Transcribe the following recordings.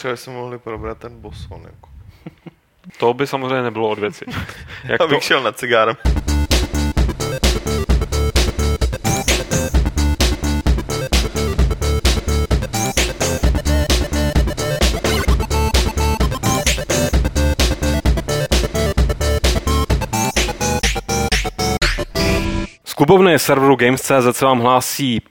Třeba jsme mohli probrat ten boson. Jako. To by samozřejmě nebylo od věci. Jak Abych to... šel na cigárem. Klubovny serveru Games.cz se vám hlásí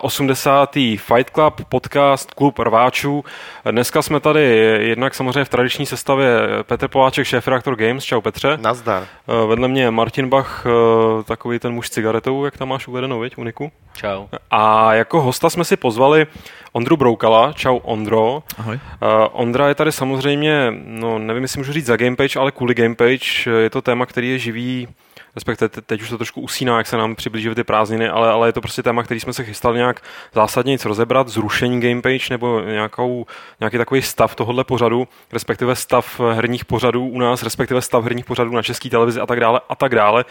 85. Fight Club podcast Klub rváčů. Dneska jsme tady jednak samozřejmě v tradiční sestavě Petr Poláček, šéf redaktor Games. Čau Petře. Nazdar. Eh, vedle mě Martin Bach, eh, takový ten muž s cigaretou, jak tam máš uvedenou, viď, Uniku? Čau. A jako hosta jsme si pozvali Ondru Broukala. Čau Ondro. Ahoj. Uh, Ondra je tady samozřejmě, no nevím, jestli můžu říct za Gamepage, ale kvůli Gamepage. Je to téma, který je živý respektive teď už to trošku usíná, jak se nám přiblížily ty prázdniny, ale, ale je to prostě téma, který jsme se chystali nějak zásadně rozebrat, zrušení Gamepage nebo nějakou, nějaký takový stav tohohle pořadu, respektive stav herních pořadů u nás, respektive stav herních pořadů na české televizi a tak dále a tak dále.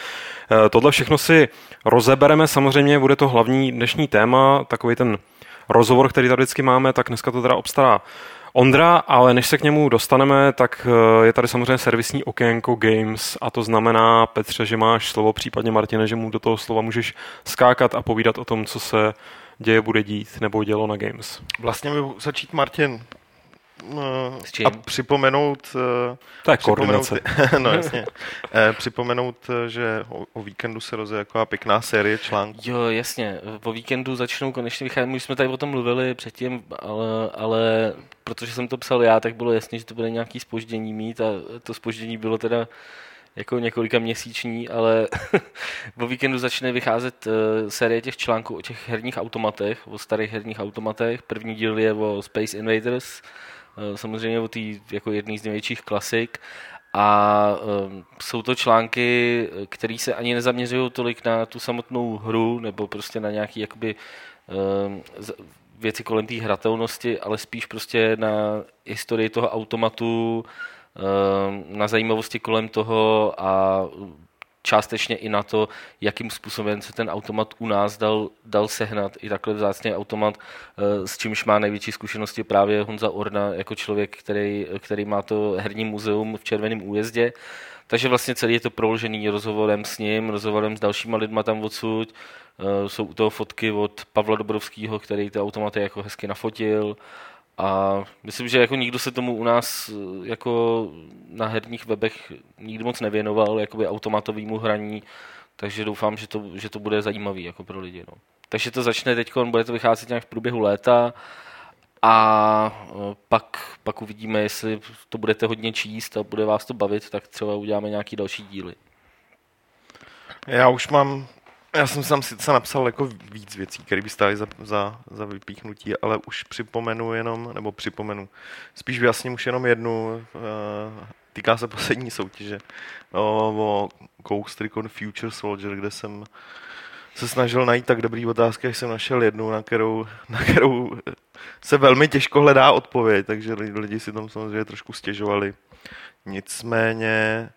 Eh, tohle všechno si rozebereme, samozřejmě bude to hlavní dnešní téma, takový ten rozhovor, který tady vždycky máme, tak dneska to teda obstará Ondra, ale než se k němu dostaneme, tak eh, je tady samozřejmě servisní okénko Games a to znamená, Petře, že máš slovo, případně Martine, že mu do toho slova můžeš skákat a povídat o tom, co se děje, bude dít nebo dělo na Games. Vlastně by začít Martin a připomenout... Eh, to je připomenout, no jasně. Eh, připomenout, eh, že o, o víkendu se rozje jako pěkná série článků. Jo, jasně. Po víkendu začnou konečně vycházet. My jsme tady o tom mluvili předtím, ale, ale protože jsem to psal já, tak bylo jasné, že to bude nějaký spoždění mít a to spoždění bylo teda jako několika měsíční, ale po víkendu začne vycházet série těch článků o těch herních automatech, o starých herních automatech. První díl je o Space Invaders, Eh, samozřejmě o té jako jedný z největších klasik. A um, jsou to články, které se ani nezaměřují tolik na tu samotnou hru nebo prostě na nějaký jakoby um, věci kolem té hratelnosti, ale spíš prostě na historii toho automatu, um, na zajímavosti kolem toho a částečně i na to, jakým způsobem se ten automat u nás dal, dal sehnat. I takhle vzácně automat, eh, s čímž má největší zkušenosti právě Honza Orna, jako člověk, který, který má to herní muzeum v Červeném újezdě. Takže vlastně celý je to proložený rozhovorem s ním, rozhovorem s dalšíma lidma tam odsud. Eh, jsou u toho fotky od Pavla Dobrovského, který ty automaty jako hezky nafotil. A myslím, že jako nikdo se tomu u nás eh, jako na herních webech nikdy moc nevěnoval, jakoby automatovému hraní, takže doufám, že to, že to bude zajímavý jako pro lidi. No. Takže to začne teď, bude to vycházet nějak v průběhu léta a eh, pak, pak uvidíme, jestli to budete hodně číst a bude vás to bavit, tak třeba uděláme nějaký další díly. Já už mám já jsem tam sice napsal jako víc věcí, které by stály za, za, za vypíchnutí, ale už připomenu jenom, nebo připomenu, spíš vyjasním už jenom jednu, uh, týká se poslední soutěže o, o Ghost Recon Future Soldier, kde jsem se snažil najít tak dobrý otázky, až jsem našel jednu, na kterou, na kterou se velmi těžko hledá odpověď, takže lidi si tam samozřejmě trošku stěžovali. Nicméně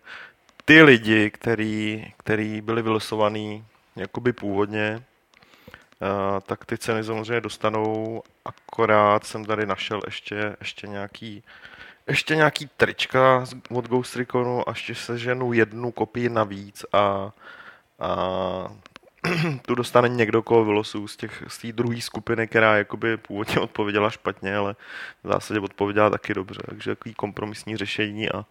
ty lidi, který, který byli vylosovaní jakoby původně, tak ty ceny samozřejmě dostanou, akorát jsem tady našel ještě, ještě nějaký ještě nějaký trička od Ghost Reconu a ještě seženu jednu kopii navíc a, a tu dostane někdo, koho vylosu z, těch, z té druhé skupiny, která jakoby původně odpověděla špatně, ale v zásadě odpověděla taky dobře. Takže takový kompromisní řešení a,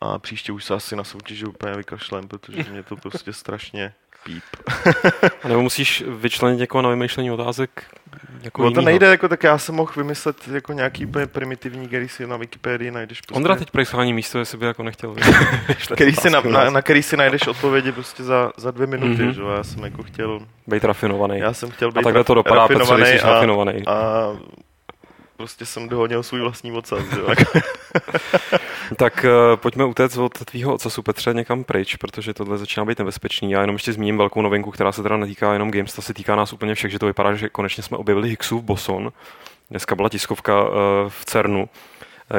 a příště už se asi na soutěži úplně vykašlem, protože mě to prostě strašně píp. A nebo musíš vyčlenit jako na vymýšlení otázek? Jako no to nejde, jako, tak já jsem mohl vymyslet jako nějaký úplně primitivní, který si na Wikipedii najdeš. Prostě... Ondra teď pro místo, jestli by jako nechtěl. který si na, na, na, který si najdeš odpovědi prostě za, za dvě minuty, mm-hmm. že já jsem jako chtěl... Být rafinovaný. Já jsem chtěl být a takhle to dopadá, rafinovaný, Petře, a, rafinovaný. A prostě jsem dohodnil svůj vlastní ocas. tak uh, pojďme utéct od tvýho ocasu Petře někam pryč, protože tohle začíná být nebezpečný. Já jenom ještě zmíním velkou novinku, která se teda netýká jenom Games, ta se týká nás úplně všech, že to vypadá, že konečně jsme objevili Higgsův boson. Dneska byla tiskovka uh, v CERNu,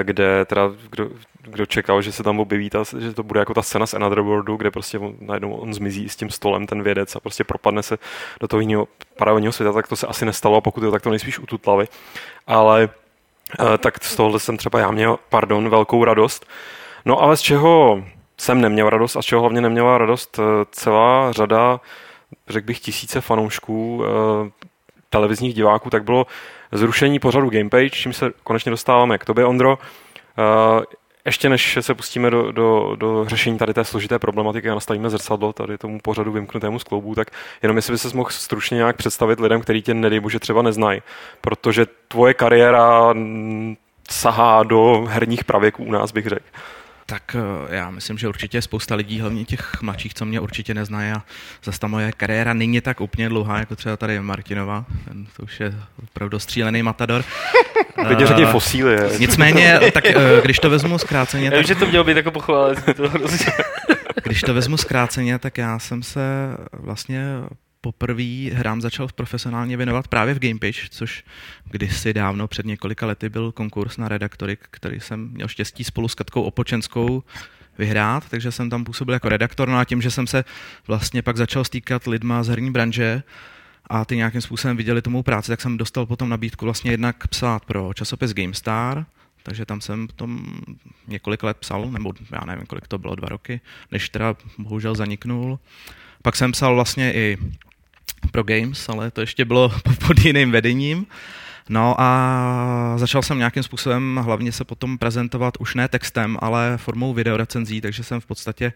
kde teda, kdo, kdo čekal, že se tam objeví, ta, že to bude jako ta scéna z Another Worldu, kde prostě on, najednou on zmizí s tím stolem, ten vědec a prostě propadne se do toho jiného paralelního světa, tak to se asi nestalo a pokud jo, tak to nejspíš ututlavi. Ale tak z tohohle jsem třeba já měl, pardon, velkou radost. No ale z čeho jsem neměl radost a z čeho hlavně neměla radost celá řada, řekl bych, tisíce fanoušků, televizních diváků, tak bylo zrušení pořadu Gamepage, čím se konečně dostáváme k tobě, Ondro. Ještě než se pustíme do, do, do řešení tady té složité problematiky a nastavíme zrcadlo tady tomu pořadu vymknutému z kloubů, tak jenom jestli by se mohl stručně nějak představit lidem, který tě nedej bože třeba neznají, protože tvoje kariéra sahá do herních pravěků u nás, bych řekl. Tak eh, já myslím, že určitě spousta lidí, hlavně těch mladších, co mě určitě neznají a zase ta moje kariéra není tak úplně dlouhá, jako třeba tady Martinova, ten to už je opravdu střílený matador. Teď řekni fosíly. Nicméně, tak eh, když to vezmu zkráceně... Já tak... že to mělo být jako pochválit. když to vezmu zkráceně, tak já jsem se vlastně poprvé hrám začal profesionálně věnovat právě v GamePage, což kdysi dávno před několika lety byl konkurs na redaktory, který jsem měl štěstí spolu s Katkou Opočenskou vyhrát, takže jsem tam působil jako redaktor, no a tím, že jsem se vlastně pak začal stýkat lidma z herní branže a ty nějakým způsobem viděli tomu práci, tak jsem dostal potom nabídku vlastně jednak psát pro časopis GameStar, takže tam jsem tom několik let psal, nebo já nevím, kolik to bylo, dva roky, než teda bohužel zaniknul. Pak jsem psal vlastně i pro Games, ale to ještě bylo pod jiným vedením. No a začal jsem nějakým způsobem hlavně se potom prezentovat už ne textem, ale formou videorecenzí, takže jsem v podstatě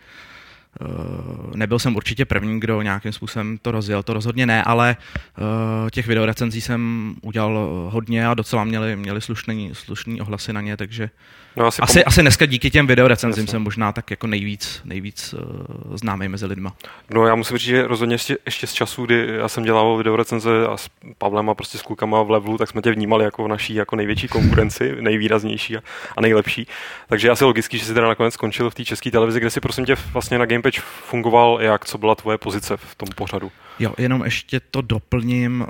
Eh, nebyl jsem určitě první, kdo nějakým způsobem to rozjel, to rozhodně ne, ale uh, těch videorecenzí jsem udělal hodně a docela měli, měli slušný, slušný ohlasy na ně, takže no, asi, asi, pom- asi dneska díky těm videorecenzím Jasně. jsem možná tak jako nejvíc, nejvíc uh, známý mezi lidma. No já musím říct, že rozhodně ještě, ještě z času, kdy já jsem dělal videorecenze a s Pavlem a prostě s klukama v levelu, tak jsme tě vnímali jako v naší jako největší konkurenci, nejvýraznější a, a nejlepší. Takže asi logicky, že jsi teda nakonec skončil v té české televizi, kde si prosím tě vlastně na Game Patch fungoval, jak, co byla tvoje pozice v tom pořadu? Jo, jenom ještě to doplním,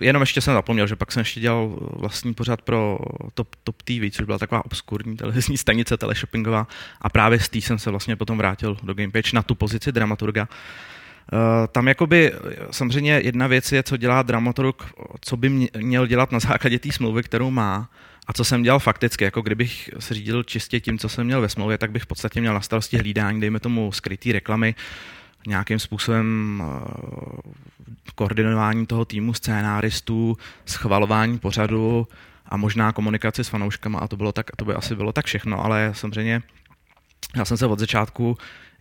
jenom ještě jsem zapomněl, že pak jsem ještě dělal vlastní pořad pro Top, Top TV, což byla taková obskurní televizní stanice teleshoppingová. A právě z té jsem se vlastně potom vrátil do Gamepage na tu pozici dramaturga. Uh, tam jakoby samozřejmě jedna věc je, co dělá dramaturg, co by měl dělat na základě té smlouvy, kterou má, a co jsem dělal fakticky, jako kdybych se řídil čistě tím, co jsem měl ve smlouvě, tak bych v podstatě měl na starosti hlídání, dejme tomu skrytý reklamy, nějakým způsobem eh, koordinování toho týmu scénáristů, schvalování pořadu a možná komunikaci s fanouškama a to, bylo tak, to by asi bylo tak všechno, ale samozřejmě já jsem se od začátku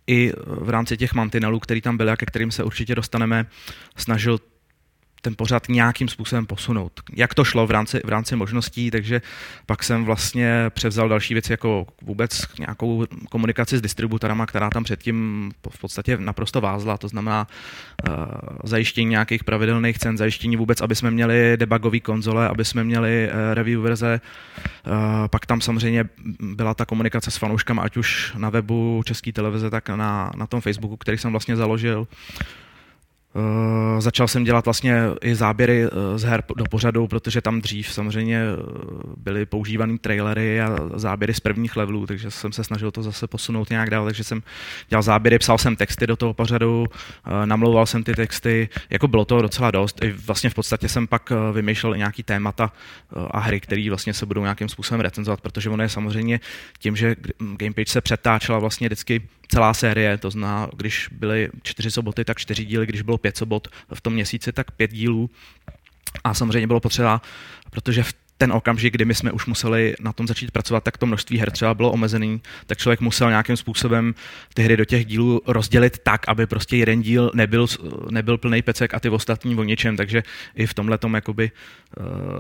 i v rámci těch mantinelů, který tam byly a ke kterým se určitě dostaneme, snažil ten pořad nějakým způsobem posunout. Jak to šlo v rámci, v rámci možností, takže pak jsem vlastně převzal další věci jako vůbec nějakou komunikaci s distributorama, která tam předtím v podstatě naprosto vázla, to znamená uh, zajištění nějakých pravidelných cen, zajištění vůbec, aby jsme měli debugové konzole, aby jsme měli uh, review verze. Uh, pak tam samozřejmě byla ta komunikace s fanouškama, ať už na webu České televize, tak na, na tom Facebooku, který jsem vlastně založil. Uh, začal jsem dělat vlastně i záběry uh, z her do pořadu, protože tam dřív samozřejmě uh, byly používané trailery a záběry z prvních levelů, takže jsem se snažil to zase posunout nějak dál, takže jsem dělal záběry, psal jsem texty do toho pořadu, namlouval jsem ty texty, jako bylo to docela dost. I vlastně v podstatě jsem pak vymýšlel nějaký témata a hry, které vlastně se budou nějakým způsobem recenzovat, protože ono je samozřejmě tím, že Gamepage se přetáčela vlastně vždycky celá série, to zná, když byly čtyři soboty, tak čtyři díly, když bylo pět sobot v tom měsíci, tak pět dílů. A samozřejmě bylo potřeba, protože v ten okamžik, kdy my jsme už museli na tom začít pracovat, tak to množství her třeba bylo omezený, tak člověk musel nějakým způsobem ty hry do těch dílů rozdělit tak, aby prostě jeden díl nebyl, nebyl plný pecek a ty ostatní o něčem, takže i v tomhle tom eh,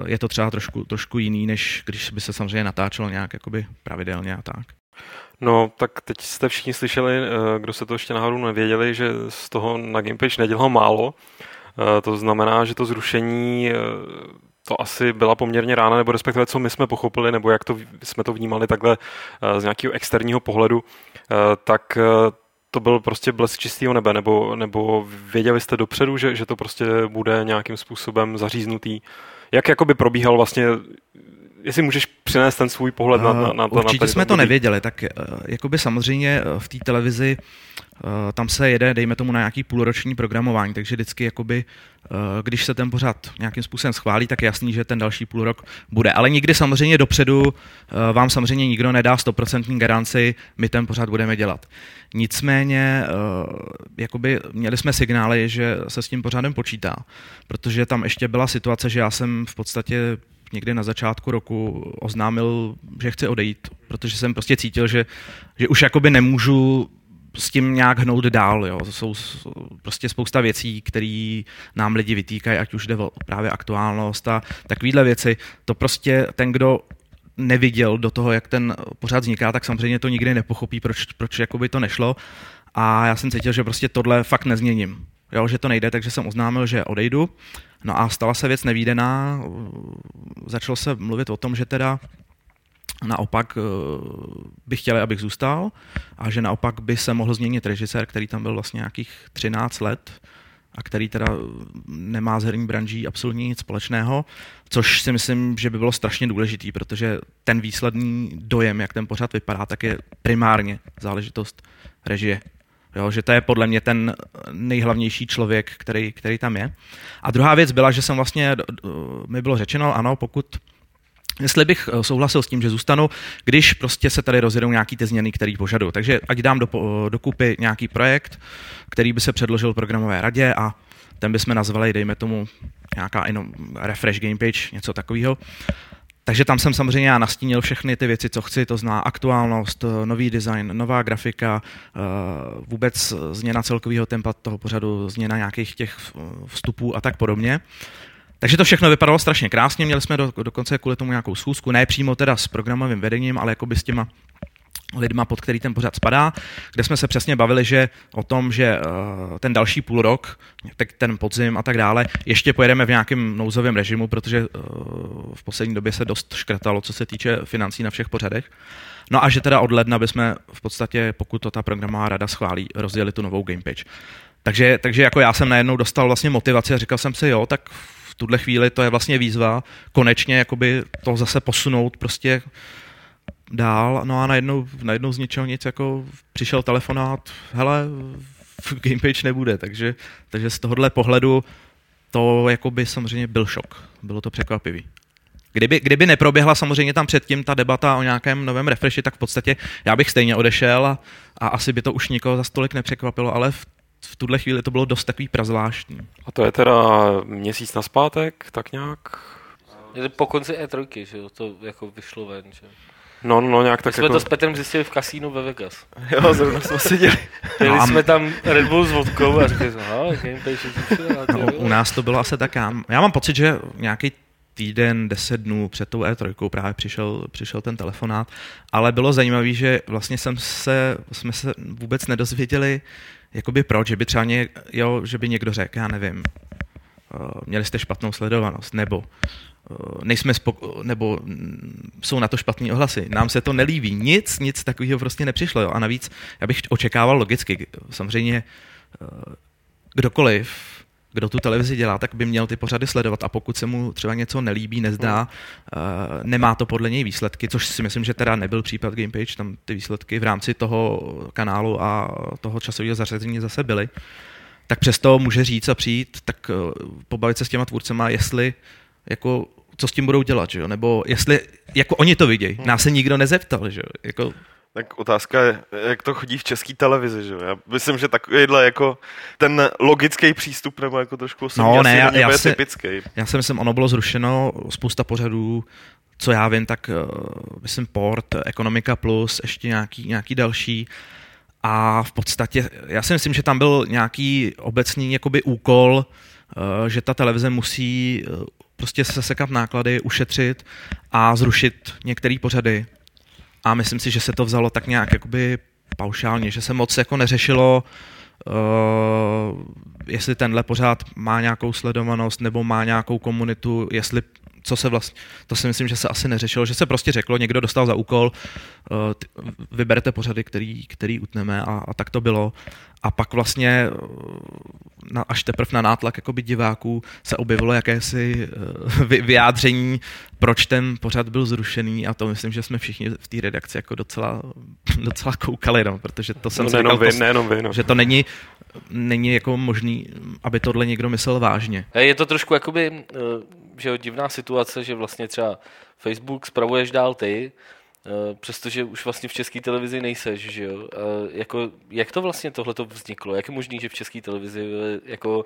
je to třeba trošku, trošku jiný, než když by se samozřejmě natáčelo nějak jakoby pravidelně a tak. No, tak teď jste všichni slyšeli, eh, kdo se to ještě náhodou nevěděli, že z toho na Gamepage nedělal málo. Eh, to znamená, že to zrušení eh, to asi byla poměrně rána, nebo respektive co my jsme pochopili, nebo jak to jsme to vnímali takhle z nějakého externího pohledu, tak to byl prostě blesk čistého nebe, nebo, nebo věděli jste dopředu, že, že to prostě bude nějakým způsobem zaříznutý. Jak jakoby probíhal vlastně jestli můžeš přinést ten svůj pohled na, na, na to. Určitě na jsme to nevěděli, tak uh, jakoby samozřejmě eh, v té televizi tam se jede, dejme tomu, na nějaký půlroční programování, takže vždycky jakoby, když se ten pořad nějakým způsobem schválí, tak je jasný, že ten další půl rok bude. Ale nikdy samozřejmě dopředu vám samozřejmě nikdo nedá 100% garanci, my ten pořad budeme dělat. Nicméně, jakoby měli jsme signály, že se s tím pořádem počítá, protože tam ještě byla situace, že já jsem v podstatě někdy na začátku roku oznámil, že chci odejít, protože jsem prostě cítil, že, že už jakoby nemůžu s tím nějak hnout dál. Jo. Jsou prostě spousta věcí, které nám lidi vytýkají, ať už jde o právě aktuálnost a takovéhle věci. To prostě ten, kdo neviděl do toho, jak ten pořád vzniká, tak samozřejmě to nikdy nepochopí, proč, proč jakoby to nešlo. A já jsem cítil, že prostě tohle fakt nezměním. Jo, že to nejde, takže jsem oznámil, že odejdu. No a stala se věc nevýdená, začalo se mluvit o tom, že teda naopak eh, by chtěli, abych zůstal a že naopak by se mohl změnit režisér, který tam byl vlastně nějakých 13 let a který teda nemá s herní branží absolutně nic společného, což si myslím, že by bylo strašně důležitý, protože ten výsledný dojem, jak ten pořad vypadá, tak je primárně záležitost režie. Jo, že to je podle mě ten nejhlavnější člověk, který, který tam je. A druhá věc byla, že jsem vlastně, mi bylo řečeno, ano, pokud Jestli bych eh, souhlasil s tím, že zůstanu, když prostě se tady rozjedou nějaký ty změny, který požaduju. Takže ať dám do, dokupy nějaký projekt, který by se předložil programové radě a ten bychom nazvali, dejme tomu, nějaká jenom refresh game page, něco takového. Takže tam jsem samozřejmě já nastínil všechny ty věci, co chci, to zná aktuálnost, eh, nový design, nová grafika, eh, vůbec změna celkového tempa toho pořadu, změna nějakých těch vstupů a tak podobně. Takže to všechno vypadalo strašně krásně, měli jsme do, dokonce kvůli tomu nějakou schůzku, ne přímo teda s programovým vedením, ale jako by s těma lidma, pod který ten pořad spadá, kde jsme se přesně bavili, že o tom, že uh, ten další půl rok, ten podzim a tak dále, ještě pojedeme v nějakém nouzovém režimu, protože uh, v poslední době se dost škrtalo, co se týče financí na všech pořadech. No a že teda od ledna bychom v podstatě, pokud to ta programová rada schválí, rozdělili tu novou gamepage. Takže, takže jako já jsem najednou dostal vlastně motivaci a říkal jsem si, jo, tak v tuhle chvíli to je vlastně výzva konečně jakoby to zase posunout prostě dál, no a najednou, najednou z ničeho nic jako přišel telefonát, hele, gamepage nebude, takže, takže z tohohle pohledu to jakoby samozřejmě byl šok, bylo to překvapivý. Kdyby, kdyby neproběhla samozřejmě tam předtím ta debata o nějakém novém refreshi, tak v podstatě já bych stejně odešel a, a asi by to už nikoho za stolik nepřekvapilo, ale v v tuhle chvíli to bylo dost takový prazvláštní. A to je teda měsíc na zpátek, tak nějak? Je po konci E3, že jo, to jako vyšlo ven, že No, no, no, nějak tak jsme jako... to s Petrem zjistili v kasínu ve Vegas. Jo, zrovna jsme seděli. Měli no, jsme tam Red Bull s vodkou a řekli jsme, gameplay no, U nás to bylo asi tak, já, já mám pocit, že nějaký týden, deset dnů před tou E3 právě přišel, přišel ten telefonát, ale bylo zajímavé, že vlastně jsem se, jsme se vůbec nedozvěděli, jakoby proč, že by třeba ně, jo, že by někdo řekl, já nevím, uh, měli jste špatnou sledovanost, nebo uh, nejsme spoko- nebo jsou na to špatné ohlasy. Nám se to nelíbí. Nic, nic takového prostě nepřišlo. Jo. A navíc já bych očekával logicky, samozřejmě uh, kdokoliv kdo tu televizi dělá, tak by měl ty pořady sledovat a pokud se mu třeba něco nelíbí, nezdá, uh, nemá to podle něj výsledky, což si myslím, že teda nebyl případ Gamepage, tam ty výsledky v rámci toho kanálu a toho časového zařazení zase byly, tak přesto může říct a přijít, tak pobavit se s těma tvůrcema, jestli jako co s tím budou dělat, že jo? nebo jestli, jako oni to vidějí. Nás se nikdo nezeptal, že jo? Jako, tak otázka je, jak to chodí v české televizi, že Já myslím, že takovýhle jako ten logický přístup nebo jako trošku no, ne, já, já si, typický. Já si myslím, ono bylo zrušeno spousta pořadů, co já vím, tak uh, myslím Port, Ekonomika Plus, ještě nějaký, nějaký další. A v podstatě, já si myslím, že tam byl nějaký obecný jakoby úkol, uh, že ta televize musí uh, prostě sesekat náklady, ušetřit a zrušit některé pořady, a myslím si, že se to vzalo tak nějak jakoby paušálně, že se moc jako neřešilo, uh, jestli tenhle pořád má nějakou sledovanost nebo má nějakou komunitu, jestli co se vlastně, to si myslím, že se asi neřešilo, že se prostě řeklo, někdo dostal za úkol, uh, vyberte pořady, který, který utneme a, a tak to bylo. A pak vlastně na, až teprve na nátlak jakoby diváků se objevilo jakési uh, vyjádření, proč ten pořad byl zrušený a to myslím, že jsme všichni v té redakci jako docela docela koukali, no, protože to jsem No, nejenom říkal, vy, to, nejenom vy, no. že to není, není jako možný, aby tohle někdo myslel vážně. Je to trošku jakoby, eh, že jo, divná situace, že vlastně třeba Facebook spravuješ dál ty, eh, přestože už vlastně v české televizi nejseš, že jo. A Jako, jak to vlastně tohle vzniklo? Jak je možné, že v české televizi eh, jako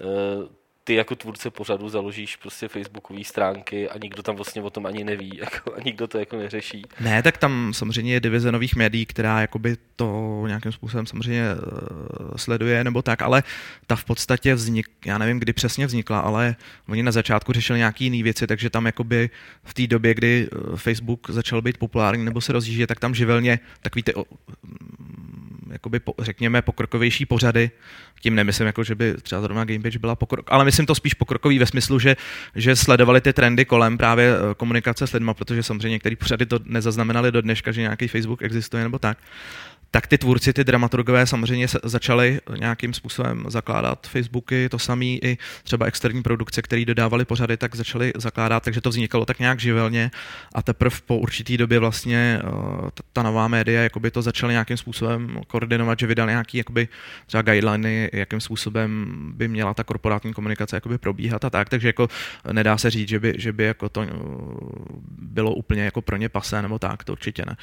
eh, ty jako tvůrce pořadu založíš prostě facebookové stránky a nikdo tam vlastně o tom ani neví jako, a nikdo to jako neřeší. Ne, tak tam samozřejmě je divize nových médií, která jakoby to nějakým způsobem samozřejmě eh, sleduje nebo tak, ale ta v podstatě vznik, já nevím, kdy přesně vznikla, ale oni na začátku řešili nějaký jiné věci, takže tam jakoby v té době, kdy eh, Facebook začal být populární nebo se rozjíždět, tak tam živelně takový ty mm, jakoby řekněme pokrokovější pořady, tím nemyslím, jako, že by třeba zrovna Gamepage byla pokrok, ale myslím to spíš pokrokový ve smyslu, že, že sledovali ty trendy kolem právě eh, komunikace s lidmi, protože samozřejmě některé pořady to nezaznamenali do dneška, že nějaký Facebook existuje nebo tak. Tak ty tvůrci, ty dramaturgové samozřejmě začali nějakým způsobem zakládat Facebooky, to samý i třeba externí produkce, které dodávali pořady, tak začali zakládat, takže to vznikalo tak nějak živelně a teprve po určitý době vlastně eh, ta, nová média jakoby to začaly nějakým způsobem koordinovat, že vydali nějaký jakoby třeba guideliny, jakým způsobem by měla ta korporátní komunikace jakoby probíhat a tak, takže jako nedá se říct, že by, že by jako to eh, bylo úplně jako pro ně pasé nebo tak, to určitě ne.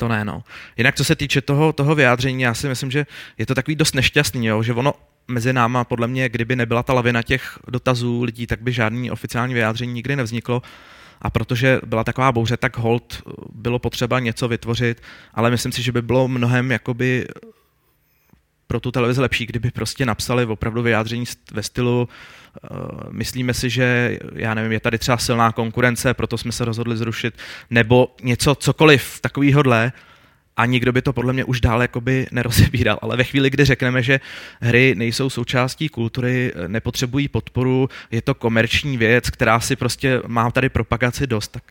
To ne, no. Jinak co se týče toho, toho vyjádření, já si myslím, že je to takový dost nešťastný, jo, že ono mezi náma, podle mě, kdyby nebyla ta lavina těch dotazů lidí, tak by žádný oficiální vyjádření nikdy nevzniklo. A protože byla taková bouře, tak hold bylo potřeba něco vytvořit, ale myslím si, že by bylo mnohem jakoby pro tu televizi lepší, kdyby prostě napsali opravdu vyjádření ve stylu myslíme si, že já nevím, je tady třeba silná konkurence, proto jsme se rozhodli zrušit, nebo něco, cokoliv takovýhodle, a nikdo by to podle mě už dál jakoby nerozebíral. Ale ve chvíli, kdy řekneme, že hry nejsou součástí kultury, nepotřebují podporu, je to komerční věc, která si prostě má tady propagaci dost, tak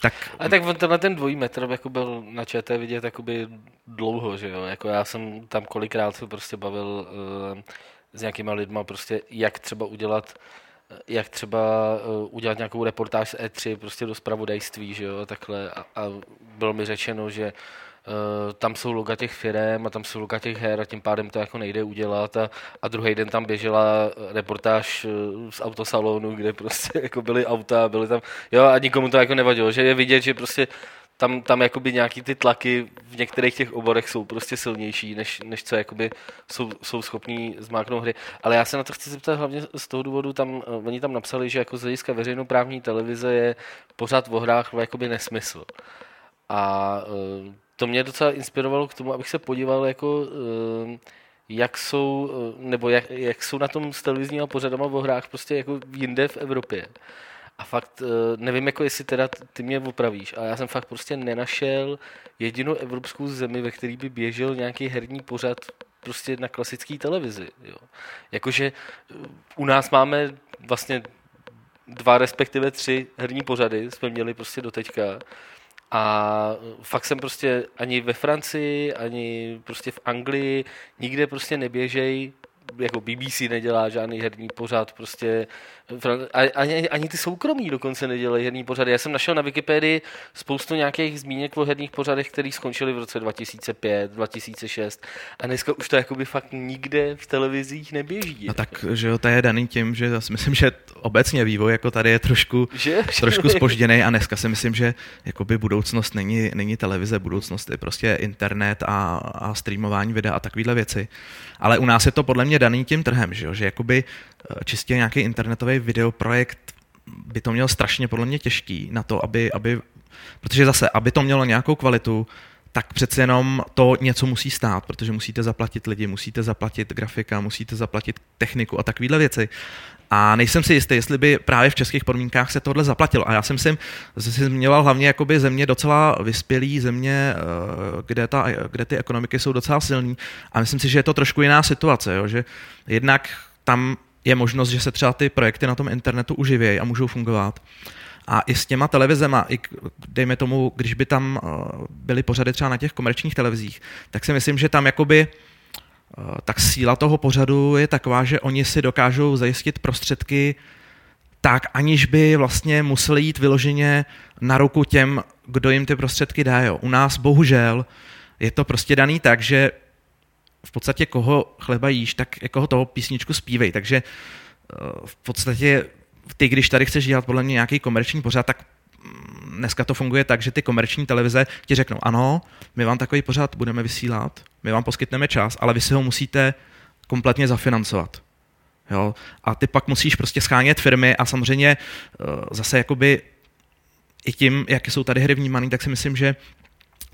tak Ale tak on tenhle ten dvojí metr jako byl na ČT vidět jakoby dlouho, že jo. Jako já jsem tam kolikrát se prostě bavil uh, s nějakýma lidma, prostě jak třeba udělat jak třeba uh, udělat nějakou reportáž z E3 prostě do spravodajství, že jo, takhle. A, a bylo mi řečeno, že Uh, tam jsou loga těch firm a tam jsou loga těch her a tím pádem to jako nejde udělat a, a druhý den tam běžela reportáž uh, z autosalonu, kde prostě jako byly auta, byly tam, jo a nikomu to jako nevadilo, že je vidět, že prostě tam, tam jakoby nějaký ty tlaky v některých těch oborech jsou prostě silnější, než, než co jakoby jsou, jsou schopní zmáknout hry. Ale já se na to chci zeptat hlavně z toho důvodu, tam, uh, oni tam napsali, že jako z hlediska veřejnoprávní televize je pořád v hrách jakoby nesmysl. A uh, to mě docela inspirovalo k tomu, abych se podíval, jako, jak jsou, nebo jak, jak jsou na tom s televizníma pořadama o hrách prostě jako jinde v Evropě. A fakt nevím, jako jestli teda ty mě opravíš, ale já jsem fakt prostě nenašel jedinou evropskou zemi, ve který by běžel nějaký herní pořad prostě na klasické televizi. Jo. Jakože u nás máme vlastně dva, respektive tři herní pořady, jsme měli prostě do teďka. A fakt jsem prostě ani ve Francii, ani prostě v Anglii, nikde prostě neběžej, jako BBC nedělá žádný herní pořad, prostě ani, ani ty soukromí dokonce nedělají herní pořady. Já jsem našel na Wikipedii spoustu nějakých zmínek o herních pořadech, které skončily v roce 2005, 2006 a dneska už to jakoby fakt nikde v televizích neběží. No tak, že jo, to je daný tím, že já si myslím, že obecně vývoj jako tady je trošku, že? trošku spožděný a dneska si myslím, že jakoby budoucnost není, není televize, budoucnost je prostě internet a, a streamování videa a takovéhle věci. Ale u nás je to podle mě daný tím trhem, že, jo? že jakoby čistě nějaký internetový videoprojekt by to měl strašně podle mě těžký na to, aby, aby protože zase, aby to mělo nějakou kvalitu, tak přece jenom to něco musí stát, protože musíte zaplatit lidi, musíte zaplatit grafika, musíte zaplatit techniku a takovéhle věci. A nejsem si jistý, jestli by právě v českých podmínkách se tohle zaplatilo. A já jsem si zmiňoval hlavně jakoby země docela vyspělý, země, kde, ta, kde ty ekonomiky jsou docela silný. A myslím si, že je to trošku jiná situace, jo? že jednak tam je možnost, že se třeba ty projekty na tom internetu uživějí a můžou fungovat. A i s těma televizema, i dejme tomu, když by tam byly pořady třeba na těch komerčních televizích, tak si myslím, že tam jakoby tak síla toho pořadu je taková, že oni si dokážou zajistit prostředky tak aniž by vlastně museli jít vyloženě na ruku těm, kdo jim ty prostředky dá. U nás bohužel je to prostě daný tak, že v podstatě koho chleba jíš, tak jako toho písničku zpívej. Takže eh, v podstatě ty, když tady chceš dělat podle mě nějaký komerční pořad, tak mm, dneska to funguje tak, že ty komerční televize ti řeknou, ano, my vám takový pořad budeme vysílat, my vám poskytneme čas, ale vy si ho musíte kompletně zafinancovat. Jo? A ty pak musíš prostě schánět firmy a samozřejmě eh, zase jakoby i tím, jak jsou tady hry vnímaný, tak si myslím, že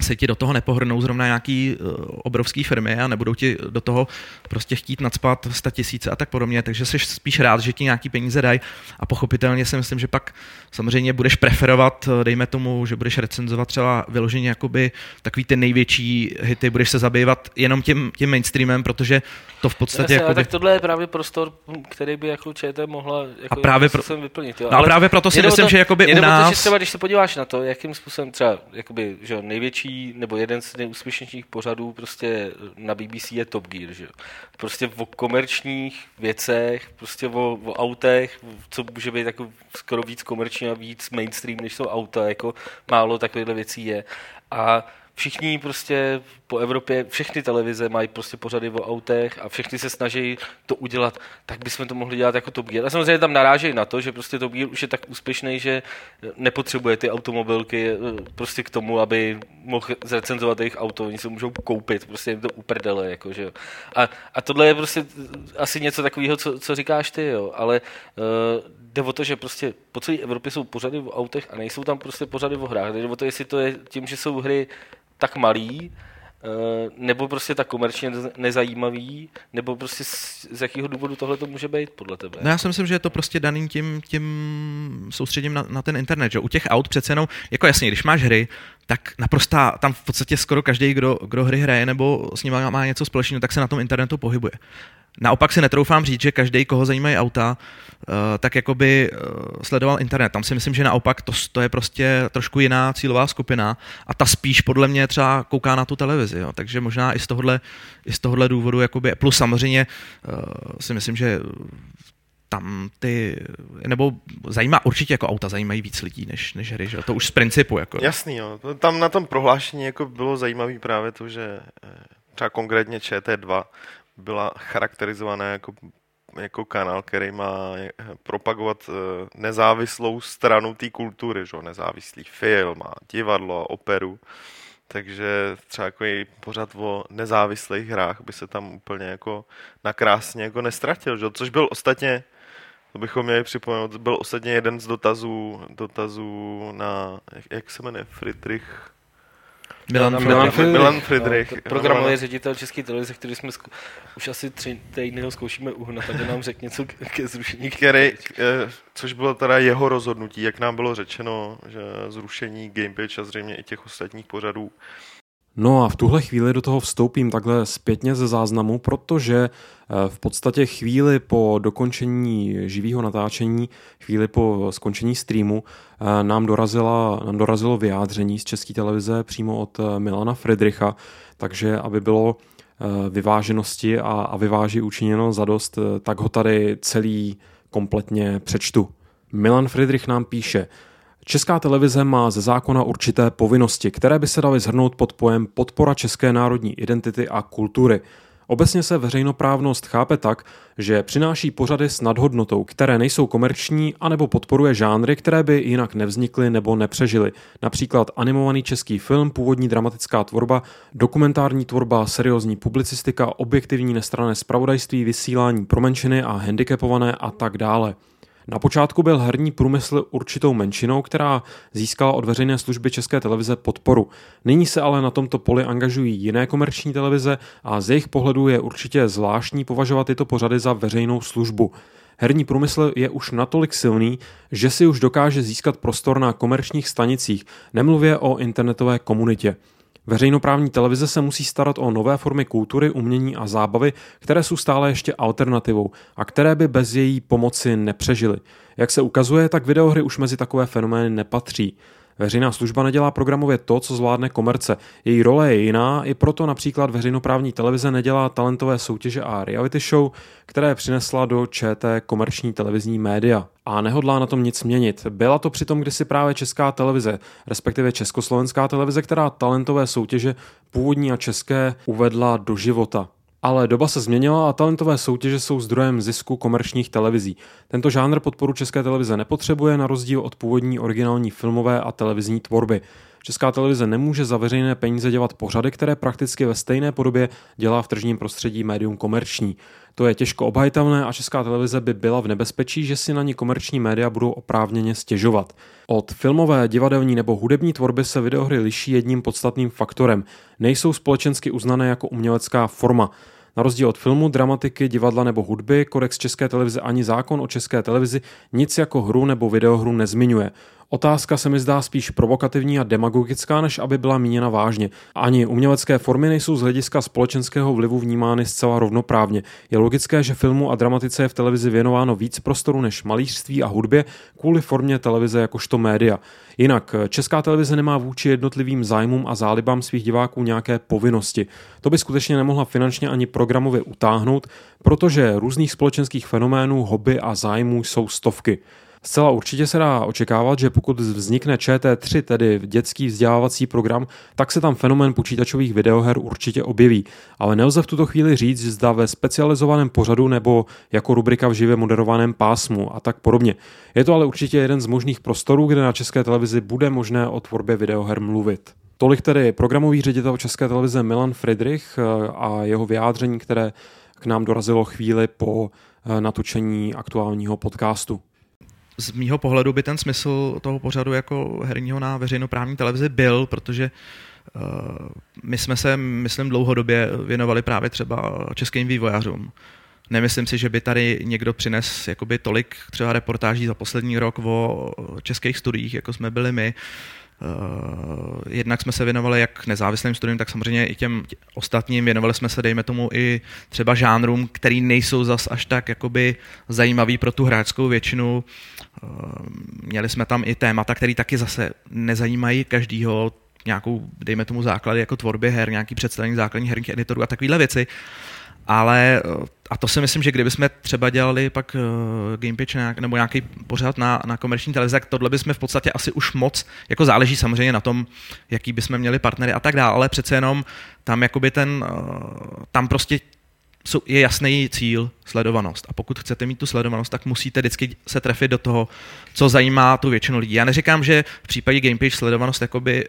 se ti do toho nepohrnou zrovna nějaký uh, obrovský firmy a nebudou ti do toho prostě chtít nadspat 100 tisíce a tak podobně, takže jsi spíš rád, že ti nějaký peníze dají a pochopitelně si myslím, že pak samozřejmě budeš preferovat, eh, dejme tomu, že budeš recenzovat třeba vyloženě jakoby takový ty největší hity, budeš se zabývat jenom tím, tím mainstreamem, protože to v podstatě Jasně, jakoby... tak tohle je právě prostor, který by jako ČT mohla jako a právě pro... vyplnit. Jo. No a právě proto si myslím, to, že jakoby u nás... To, že třeba když se podíváš na to, jakým způsobem třeba jakoby, že největší nebo jeden z nejúspěšnějších pořadů prostě na BBC je Top Gear, že Prostě o komerčních věcech, prostě o, o autech, co může být jako skoro víc komerční a víc mainstream, než jsou auta, jako málo takovýchhle věcí je. A všichni prostě po Evropě, všechny televize mají prostě pořady o autech a všechny se snaží to udělat, tak bychom to mohli dělat jako Top Gear. A samozřejmě tam narážejí na to, že prostě Top Gear už je tak úspěšný, že nepotřebuje ty automobilky eh, prostě k tomu, aby mohl zrecenzovat jejich auto, oni se můžou koupit, prostě jim to uprdele, jako, že jo. A, a tohle je prostě asi něco takového, co, co říkáš ty, jo, ale uh, jde o to, že prostě po celé Evropě jsou pořady o autech a nejsou tam prostě pořady o hrách. Jde o to, jestli to je tím, že jsou hry tak malý, eh, nebo prostě tak komerčně nezajímavý, nebo prostě z, z jakého důvodu tohle to může být podle tebe? No já si myslím, že je to prostě daným tím, tím soustředím na, na ten internet. Že? U těch aut přece jenom, jako jasně, když máš hry, tak naprosto tam v podstatě skoro každý, kdo, kdo hry hraje nebo s ním má něco společného, tak se na tom internetu pohybuje. Naopak si netroufám říct, že každý, koho zajímají auta, uh, tak jakoby uh, sledoval internet. Tam si myslím, že naopak to, to je prostě trošku jiná cílová skupina a ta spíš podle mě třeba kouká na tu televizi. Jo. Takže možná i z tohohle, i z tohohle důvodu, jakoby, plus samozřejmě uh, si myslím, že tam ty, nebo zajímá, určitě jako auta zajímají víc lidí než, než hry, že? to už z principu. Jako. Jasný, jo. Tam na tom prohlášení jako bylo zajímavé právě to, že třeba konkrétně ČT2 byla charakterizovaná jako, jako kanál, který má propagovat eh, nezávislou stranu té kultury, že? nezávislý film, má divadlo, operu. Takže třeba jako pořád o nezávislých hrách by se tam úplně jako nakrásně jako nestratil, že? což byl ostatně, to bychom měli připomenout, byl ostatně jeden z dotazů, dotazů na, jak, jak se jmenuje, Friedrich Milan, Milan, Milan, Friedrich. Milan Friedrich. No, programový ředitel České televize, který jsme zku... už asi tři týdny ho zkoušíme uhnat, aby nám řekl něco ke zrušení. Který, eh, což bylo teda jeho rozhodnutí, jak nám bylo řečeno, že zrušení Gamepage a zřejmě i těch ostatních pořadů No a v tuhle chvíli do toho vstoupím takhle zpětně ze záznamu, protože eh, v podstatě chvíli po dokončení živého natáčení, chvíli po skončení streamu eh, nám, dorazila, nám dorazilo vyjádření z České televize přímo od eh, Milana Friedricha, takže aby bylo vyváženosti a, a vyváži učiněno zadost, tak ho tady celý kompletně přečtu. Milan Friedrich nám píše – Česká televize má ze zákona určité povinnosti, které by se daly zhrnout pod pojem podpora české národní identity a kultury. Obecně se veřejnoprávnost chápe tak, že přináší pořady s nadhodnotou, které nejsou komerční, anebo podporuje žánry, které by jinak nevznikly nebo nepřežily. Například animovaný český film, původní dramatická tvorba, dokumentární tvorba, seriózní publicistika, objektivní nestrané spravodajství, vysílání pro menšiny a handicapované a tak dále. Na počátku byl herní průmysl určitou menšinou, která získala od veřejné služby České televize podporu. Nyní se ale na tomto poli angažují jiné komerční televize a z jejich pohledu je určitě zvláštní považovat tyto pořady za veřejnou službu. Herní průmysl je už natolik silný, že si už dokáže získat prostor na komerčních stanicích, nemluvě o internetové komunitě. Veřejnoprávní televize se musí starat o nové formy kultury, umění a zábavy, které jsou stále ještě alternativou a které by bez její pomoci nepřežily. Jak se ukazuje, tak videohry už mezi takové fenomény nepatří. Veřejná služba nedělá programově to, co zvládne komerce. Její role je jiná, i proto například veřejnoprávní televize nedělá talentové soutěže a reality show, které přinesla do ČT komerční televizní média. A nehodlá na tom nic měnit. Byla to přitom kdysi právě česká televize, respektive československá televize, která talentové soutěže původní a české uvedla do života. Ale doba se změnila a talentové soutěže jsou zdrojem zisku komerčních televizí. Tento žánr podporu české televize nepotřebuje na rozdíl od původní originální filmové a televizní tvorby. Česká televize nemůže za veřejné peníze dělat pořady, které prakticky ve stejné podobě dělá v tržním prostředí médium komerční. To je těžko obhajitelné a Česká televize by byla v nebezpečí, že si na ní komerční média budou oprávněně stěžovat. Od filmové, divadelní nebo hudební tvorby se videohry liší jedním podstatným faktorem. Nejsou společensky uznané jako umělecká forma. Na rozdíl od filmu, dramatiky, divadla nebo hudby, kodex České televize ani zákon o České televizi nic jako hru nebo videohru nezmiňuje. Otázka se mi zdá spíš provokativní a demagogická, než aby byla míněna vážně. Ani umělecké formy nejsou z hlediska společenského vlivu vnímány zcela rovnoprávně. Je logické, že filmu a dramatice je v televizi věnováno víc prostoru než malířství a hudbě kvůli formě televize jakožto média. Jinak Česká televize nemá vůči jednotlivým zájmům a zálibám svých diváků nějaké povinnosti. To by skutečně nemohla finančně ani programově utáhnout, protože různých společenských fenoménů, hobby a zájmů jsou stovky. Zcela určitě se dá očekávat, že pokud vznikne ČT3, tedy dětský vzdělávací program, tak se tam fenomén počítačových videoher určitě objeví. Ale nelze v tuto chvíli říct, zda ve specializovaném pořadu nebo jako rubrika v živě moderovaném pásmu a tak podobně. Je to ale určitě jeden z možných prostorů, kde na české televizi bude možné o tvorbě videoher mluvit. Tolik tedy programový ředitel České televize Milan Friedrich eh, a jeho vyjádření, které k nám dorazilo chvíli po eh, natočení aktuálního podcastu z mýho pohledu by ten smysl toho pořadu jako herního na veřejnoprávní televizi byl, protože uh, my jsme se, myslím, dlouhodobě věnovali právě třeba českým vývojářům. Nemyslím si, že by tady někdo přines jakoby tolik třeba reportáží za poslední rok o českých studiích, jako jsme byli my. Uh, jednak jsme se věnovali jak nezávislým studiím, tak samozřejmě i těm ostatním. Věnovali jsme se, dejme tomu, i třeba žánrům, který nejsou zas až tak jakoby zajímavý pro tu hráčskou většinu. Uh, měli jsme tam i témata, které taky zase nezajímají každýho, nějakou, dejme tomu, základy jako tvorbě her, nějaký představení základních herních editorů a takovéhle věci. Ale, eh, a to si myslím, že kdybychom třeba dělali pak uh, game pitch nějak, nebo nějaký pořád na, na komerční televizi, tak tohle bychom v podstatě asi už moc, jako záleží samozřejmě na tom, jaký bychom měli partnery a tak dále, ale přece jenom tam jakoby ten, uh, tam prostě jsou, je jasný cíl, sledovanost. A pokud chcete mít tu sledovanost, tak musíte vždycky se trefit do toho, co zajímá tu většinu lidí. Já neříkám, že v případě Gamepage sledovanost jakoby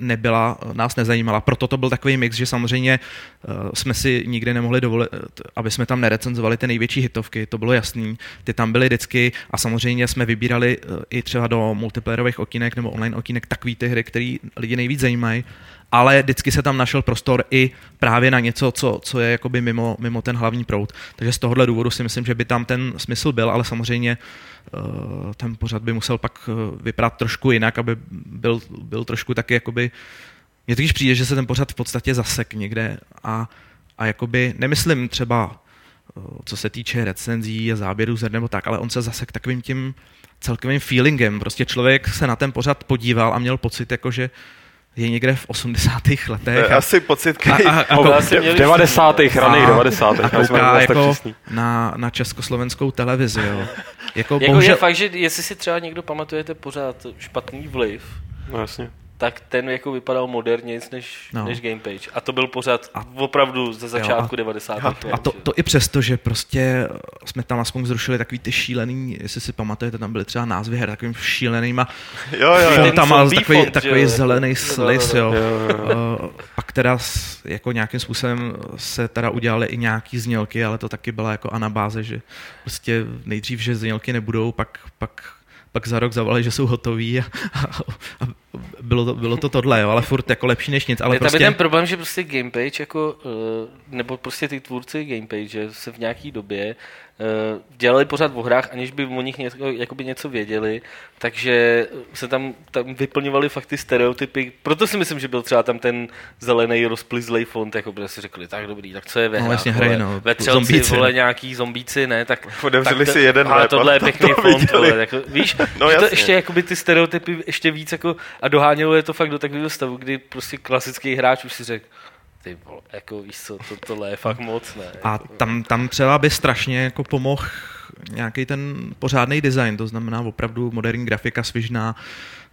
nebyla, nás nezajímala. Proto to byl takový mix, že samozřejmě uh, jsme si nikdy nemohli dovolit, aby jsme tam nerecenzovali ty největší hitovky, to bylo jasný. Ty tam byly vždycky a samozřejmě jsme vybírali uh, i třeba do multiplayerových okýnek nebo online okýnek takové ty hry, které lidi nejvíc zajímají ale vždycky se tam našel prostor i právě na něco, co, co je jakoby mimo, mimo ten hlavní proud. Takže z tohohle důvodu si myslím, že by tam ten smysl byl, ale samozřejmě uh, ten pořad by musel pak uh, vypadat trošku jinak, aby byl, byl trošku taky jakoby mně totiž přijde, že se ten pořad v podstatě zasek někde a, a jakoby, nemyslím třeba, uh, co se týče recenzí a záběrů zer nebo tak, ale on se zasek takovým tím celkovým feelingem. Prostě člověk se na ten pořad podíval a měl pocit, jako že je někde v 80. letech. To asi pocit, který... A, a, a, a, v 90. raných 90. A kouká jako na, na československou televizi, jo. Jako, jako bohužel... je fakt, že jestli si třeba někdo pamatujete pořád špatný vliv, no jasně tak ten jako vypadal moderně než, no. než Gamepage. A to byl pořád a, opravdu ze začátku jo, a, 90. A, a to, to, i přesto, že prostě jsme tam aspoň zrušili takový ty šílený, jestli si pamatujete, tam byly třeba názvy her takovým šílenýma jo, jo, jo. tam mal takový, font, takový jo, zelený slis, jo. jo, jo, jo. Uh, pak teda jako nějakým způsobem se teda udělali i nějaký znělky, ale to taky byla jako anabáze, že prostě nejdřív, že znělky nebudou, pak, pak pak za rok zavolali, že jsou hotoví a, a, a bylo, to, bylo to tohle, jo, ale furt jako lepší než nic. Ale je prostě... ten problém, že prostě Gamepage jako, eh, nebo prostě ty tvůrci Gamepage se v nějaký době dělali pořád v hrách, aniž by o nich něco, jakoby něco věděli, takže se tam, tam vyplňovali fakt ty stereotypy. Proto si myslím, že byl třeba tam ten zelený rozplizlej font, jako by si řekli, tak dobrý, tak co je ve no, vlastně hry, no. Ve třelci, zombíci. vole, nějaký zombíci, ne, tak... Otevřeli si jeden Ale tohle je pěkný to font, vole, jako, víš, no, to ještě jakoby ty stereotypy ještě víc jako, a dohánělo je to fakt do takového stavu, kdy prostě klasický hráč už si řekl, ty vole, jako víš co, to, tohle je fakt moc, ne? A Jako- tam, tam třeba by strašně jako pomohl nějaký ten pořádný design, to znamená opravdu moderní grafika, svižná,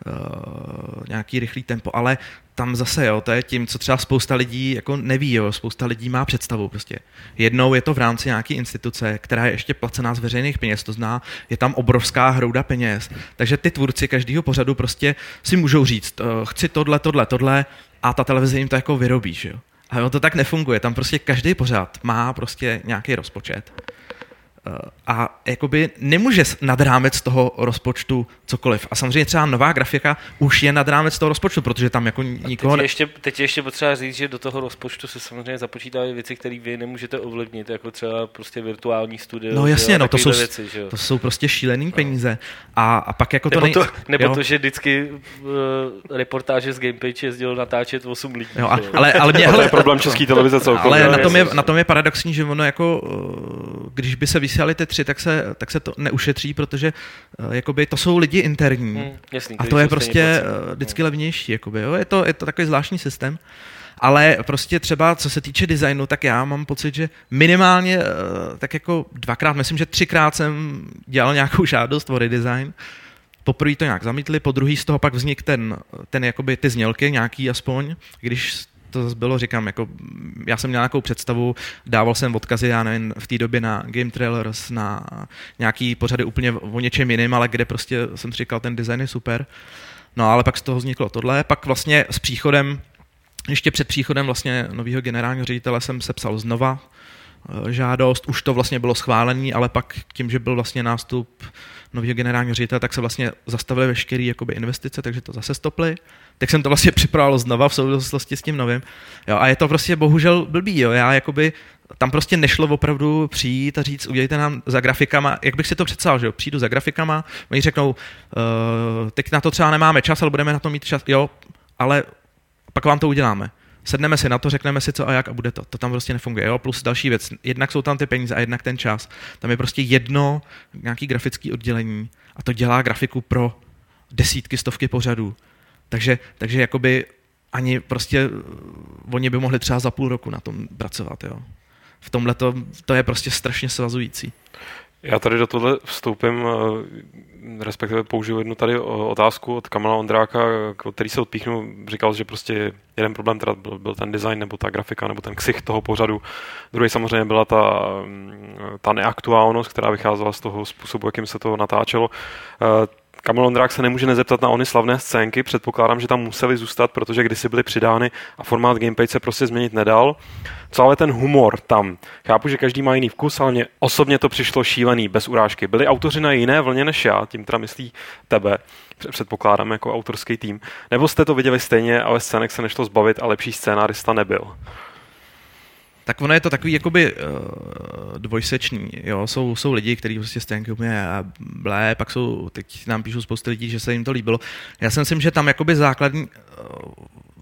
uh, nějaký rychlý tempo, ale tam zase, jo, to je tím, co třeba spousta lidí jako neví, jo, spousta lidí má představu prostě. Jednou je to v rámci nějaké instituce, která je ještě placená z veřejných peněz, to zná, je tam obrovská hrouda peněz, takže ty tvůrci každého pořadu prostě si můžou říct, uh, chci tohle, tohle, tohle a ta televize jim to jako vyrobí, že jo. A jo, to tak nefunguje, tam prostě každý pořad má prostě nějaký rozpočet a jakoby nemůže nad rámec toho rozpočtu cokoliv. A samozřejmě třeba nová grafika už je nad rámec toho rozpočtu, protože tam jako nikoho... Teď Ne... je, ještě, teď je ještě potřeba říct, že do toho rozpočtu se samozřejmě započítají věci, které vy nemůžete ovlivnit, jako třeba prostě virtuální studio. No jasně, jo, no to jsou, věci, že jo. to jsou prostě šílený peníze. A, a pak jako to Nebo, nej... to, nebo jo. to, že vždycky uh, reportáže z Gamepage jezdil natáčet 8 lidí. Jo, a, ale, ale mě, to je problém české televize celkově. ale no, na tom, je, na tom je paradoxní, že ono jako, eh, když by se vysílali ty tři, tak se, tak se to neušetří, protože eh, jakoby to jsou lidi interní. Hm, jasný, A to je prostě eh, vždycky levnější, jakoby, jo? Je, to, je to takový zvláštní systém. Ale prostě třeba co se týče designu, tak já mám pocit, že minimálně eh, tak jako dvakrát, myslím, že třikrát jsem dělal nějakou žádost o redesign. Poprvé to nějak zamítli, po druhý z toho pak vznikl ten, ten jakoby ty znělky, nějaký aspoň, když to zase bylo, říkám, jako, já jsem měl nějakou představu, dával jsem odkazy, já nevím, v té době na Game Trailers, na nějaký pořady úplně o něčem jiném, ale kde prostě jsem si říkal, ten design je super. No ale pak z toho vzniklo tohle, pak vlastně s příchodem, ještě před příchodem vlastně nového generálního ředitele jsem sepsal znova eh, žádost, už to vlastně bylo schválený, ale pak tím, že byl vlastně nástup nového generálního ředitele, tak se vlastně zastavily veškeré jakoby investice, takže to zase stoply. Tak jsem to vlastně připravoval znova v souvislosti s tím novým. Jo, a je to prostě bohužel blbý, jo. Já jakoby tam prostě nešlo opravdu přijít a říct, udělejte nám za grafikama, jak bych si to představil, že jo, přijdu za grafikama, oni řeknou, uh, teď na to třeba nemáme čas, ale budeme na to mít čas, jo, ale pak vám to uděláme. Sedneme si na to, řekneme si co a jak a bude to. To tam prostě nefunguje. Jo? Plus další věc. Jednak jsou tam ty peníze a jednak ten čas. Tam je prostě jedno nějaký grafický oddělení a to dělá grafiku pro desítky, stovky pořadů. Takže, takže jakoby ani prostě eh, oni by mohli třeba za půl roku na tom pracovat. Jo? V tomhle to, to je prostě strašně svazující. Já tady do tohle vstoupím, eh, respektive použiju jednu tady o- otázku od Kamala Ondráka, který se odpíchnu, říkal, že prostě jeden problém teda byl, byl ten design, nebo ta grafika, nebo ten ksich toho pořadu. Druhý samozřejmě byla ta, mm, ta neaktuálnost, která vycházela z toho způsobu, jakým se to natáčelo. Kamil Ondrák se nemůže nezeptat na ony slavné scénky, předpokládám, že tam museli zůstat, protože kdysi byly přidány a formát gamepage se prostě změnit nedal. Co ale ten humor tam? Chápu, že každý má jiný vkus, ale mně osobně to přišlo šílený, bez urážky. Byli autoři na jiné vlně než já, tím teda myslí tebe, před- předpokládám jako autorský tým. Nebo jste to viděli stejně, ale scének se nešlo zbavit a lepší scénárista nebyl. Tak ono je to takový jakoby uh, dvojsečný, jo, jsou, jsou lidi, kteří prostě stejně úplně blé, pak jsou, teď nám píšou spoustu lidí, že se jim to líbilo. Já si myslím, že tam jakoby základní, uh,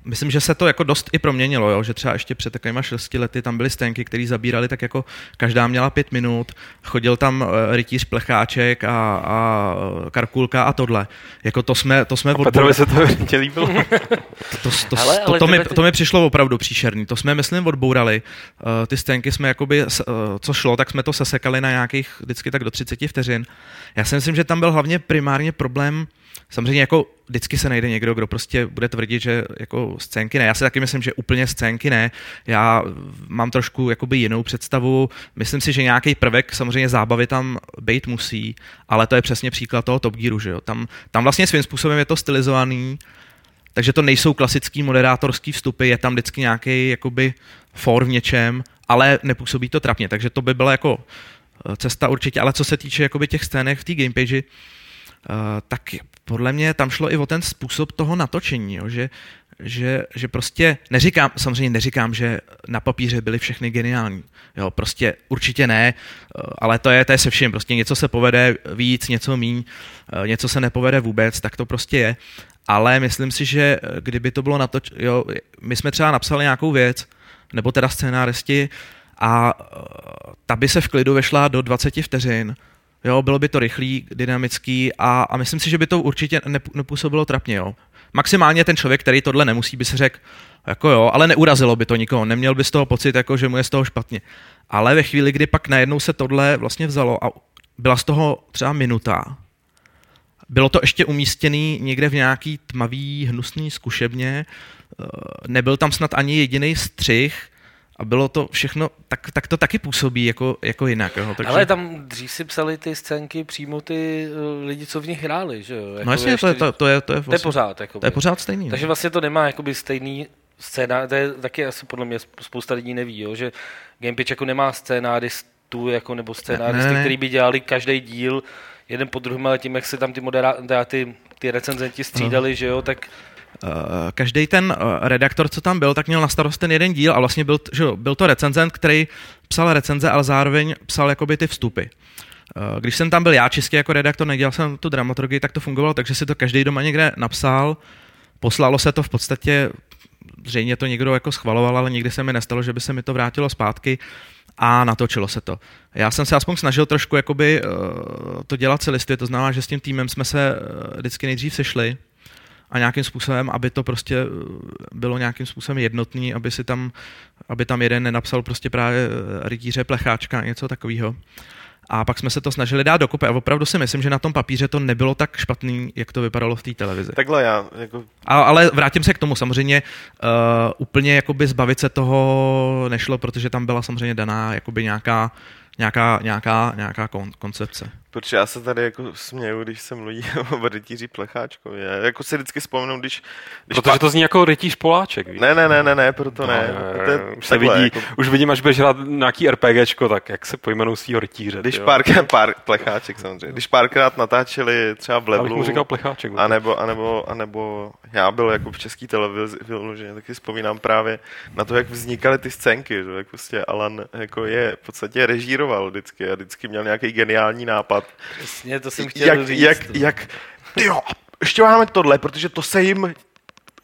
myslím, že se to jako dost i proměnilo, jo, že třeba ještě před takovýma šesti lety tam byly sténky, které zabírali tak jako každá měla pět minut, chodil tam uh, rytíř plecháček a, a karkulka a tohle. Jako to jsme, to jsme A Petrovi se to hodně líbilo. to, to, to, ale to, mi, ty- to mi přišlo opravdu příšerný. To jsme, myslím, odbourali. Uh, ty sténky jsme jakoby, uh, co šlo, tak jsme to sesekali na nějakých vždycky tak do 30 vteřin. Já si myslím, že tam byl hlavně primárně problém, samozřejmě jako vždycky se najde někdo, kdo prostě bude tvrdit, že jako scénky ne. Já si taky myslím, že úplně scénky ne. Já mám trošku jakoby jinou představu. Myslím si, že nějaký prvek samozřejmě zábavy tam být musí, ale to je přesně příklad toho Top Gearu, že jo. Tam, tam vlastně svým způsobem je to stylizovaný, takže to nejsou klasický moderátorský vstupy, je tam vždycky nějaký jakoby for v něčem, ale nepůsobí to trapně, takže to by byla jako eh, cesta určitě, ale co se týče jakoby těch scének v té gamepage, uh, tak podle mě tam šlo i o ten způsob toho natočení, jo, že, že, že prostě neříkám, samozřejmě neříkám, že na papíře byly všechny geniální, jo, prostě určitě ne, eh, ale to je, to je se vším, prostě něco se povede víc, něco míň, eh, něco se nepovede vůbec, tak to prostě je, ale myslím si, že eh, kdyby to bylo natoč, jo, my jsme třeba napsali nějakou věc, nebo teda scénáristi, a ta by se v klidu vešla do 20 vteřin, Jo, bylo by to rychlý, dynamický a, a myslím si, že by to určitě nepů- nepůsobilo trapně. Jo. Maximálně ten člověk, který tohle nemusí, by si řekl, jako jo, ale neurazilo by to nikoho, neměl by z toho pocit, jako že mu je z toho špatně. Ale ve chvíli, kdy pak najednou se tohle vlastně vzalo a byla z toho třeba minuta, bylo to ještě umístěný někde v nějaký tmavý, hnusný zkušebně, eh, nebyl tam snad ani jediný střih, a bylo to všechno, tak, tak to taky působí jako, jako jinak. Jo. Takže... Ale tam dřív si psali ty scénky přímo ty uh, lidi, co v nich hráli, že jo? Jako no jasně, to je, to, to, je, to, je, vlastně, to je pořád. Jakoby. To je pořád stejný. Takže no. vlastně to nemá jakoby stejný scéna, to je taky asi podle mě spousta lidí neví, jo, že Game Pitch jako nemá scénáristů, jako, nebo scénáristy, ne, ne, ne. který by dělali každý díl jeden po druhém, ale tím, jak se tam ty, moderá- ty, ty recenzenti střídali, no. že jo, tak každý ten uh, redaktor, co tam byl, tak měl na starost ten jeden díl a vlastně byl, že, byl to recenzent, který psal recenze, ale zároveň psal jakoby ty vstupy. Uh, když jsem tam byl já čistě jako redaktor, nedělal jsem tu dramaturgii, tak to fungovalo, takže si to každý doma někde napsal, poslalo se to v podstatě, zřejmě to někdo jako schvaloval, ale nikdy se mi nestalo, že by se mi to vrátilo zpátky a natočilo se to. Já jsem se aspoň snažil trošku jakoby, to dělat celistvě, to znamená, že s tím týmem jsme se vždycky nejdřív sešli, a nějakým způsobem, aby to prostě eh, bylo nějakým způsobem jednotný, aby si tam, aby tam jeden nenapsal prostě právě eh, rytíře, plecháčka, něco takového. A pak jsme se to snažili dát dokupy a opravdu si myslím, že na tom papíře to nebylo tak špatný, jak to vypadalo v té televizi. Takhle já. Jako... A, ale vrátím se k tomu. Samozřejmě uh, úplně jakoby zbavit se toho nešlo, protože tam byla samozřejmě daná jakoby nějaká, nějaká, nějaká, nějaká kon, koncepce. Protože já se tady jako směju, když se mluví o rytíři Plecháčkovi. Já jako si vždycky vzpomenu, když... když Protože pa... to zní jako rytíř Poláček, víš? Ne, ne, ne, ne, ne, proto ne. No, ne, už, se vidí, jako... už vidím, až budeš hrát nějaký RPGčko, tak jak se pojmenou svýho rytíře. Když párkrát, pár, Plecháček samozřejmě, když párkrát natáčeli třeba v Levelu... mu říkal Plecháček. Anebo, anebo, anebo já byl jako v české televizi vyloženě, taky vzpomínám právě na to, jak vznikaly ty scénky, že jak prostě Alan jako je v podstatě režíroval vždycky a vždycky měl nějaký geniální nápad. Přesně, to jsem chtěl jak, říct. Jak, jak, tyjo, ještě máme tohle, protože to se jim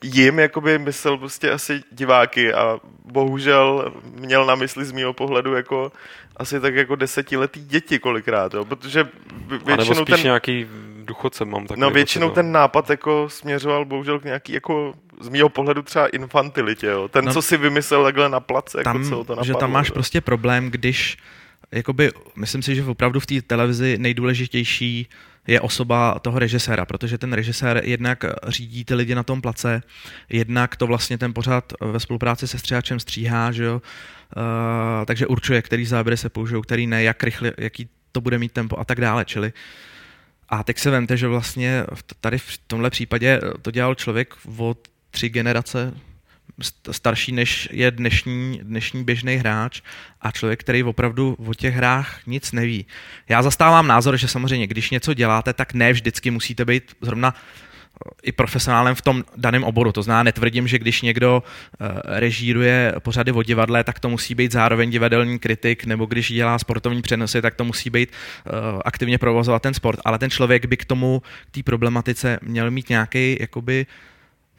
jim jakoby myslel prostě asi diváky a bohužel měl na mysli z mého pohledu jako asi tak jako desetiletý děti kolikrát, jo, protože většinou nebo spíš ten, nějaký duchoce mám takový No většinou pocit, ten nápad jako směřoval bohužel k nějaký jako z mého pohledu třeba infantilitě, jo. Ten, no, co si vymyslel takhle na place, jako tam, co to napadlo, že tam máš jo. prostě problém, když jakoby, myslím si, že opravdu v té televizi nejdůležitější je osoba toho režiséra, protože ten režisér jednak řídí ty lidi na tom place, jednak to vlastně ten pořád ve spolupráci se stříhačem stříhá, že jo? Uh, takže určuje, který záběry se použijou, který ne, jak rychle, jaký to bude mít tempo a tak dále. Čili a teď se vemte, že vlastně tady v tomhle případě to dělal člověk od tři generace starší než je dnešní, dnešní běžný hráč a člověk, který opravdu o těch hrách nic neví. Já zastávám názor, že samozřejmě, když něco děláte, tak ne vždycky musíte být zrovna eh, i profesionálem v tom daném oboru. To znamená, netvrdím, že když někdo uh, režíruje pořady o divadle, tak to musí být zároveň divadelní kritik, nebo když dělá sportovní přenosy, tak to musí být uh, aktivně provozovat ten sport. Ale ten člověk by k tomu, k té problematice měl mít nějaký jakoby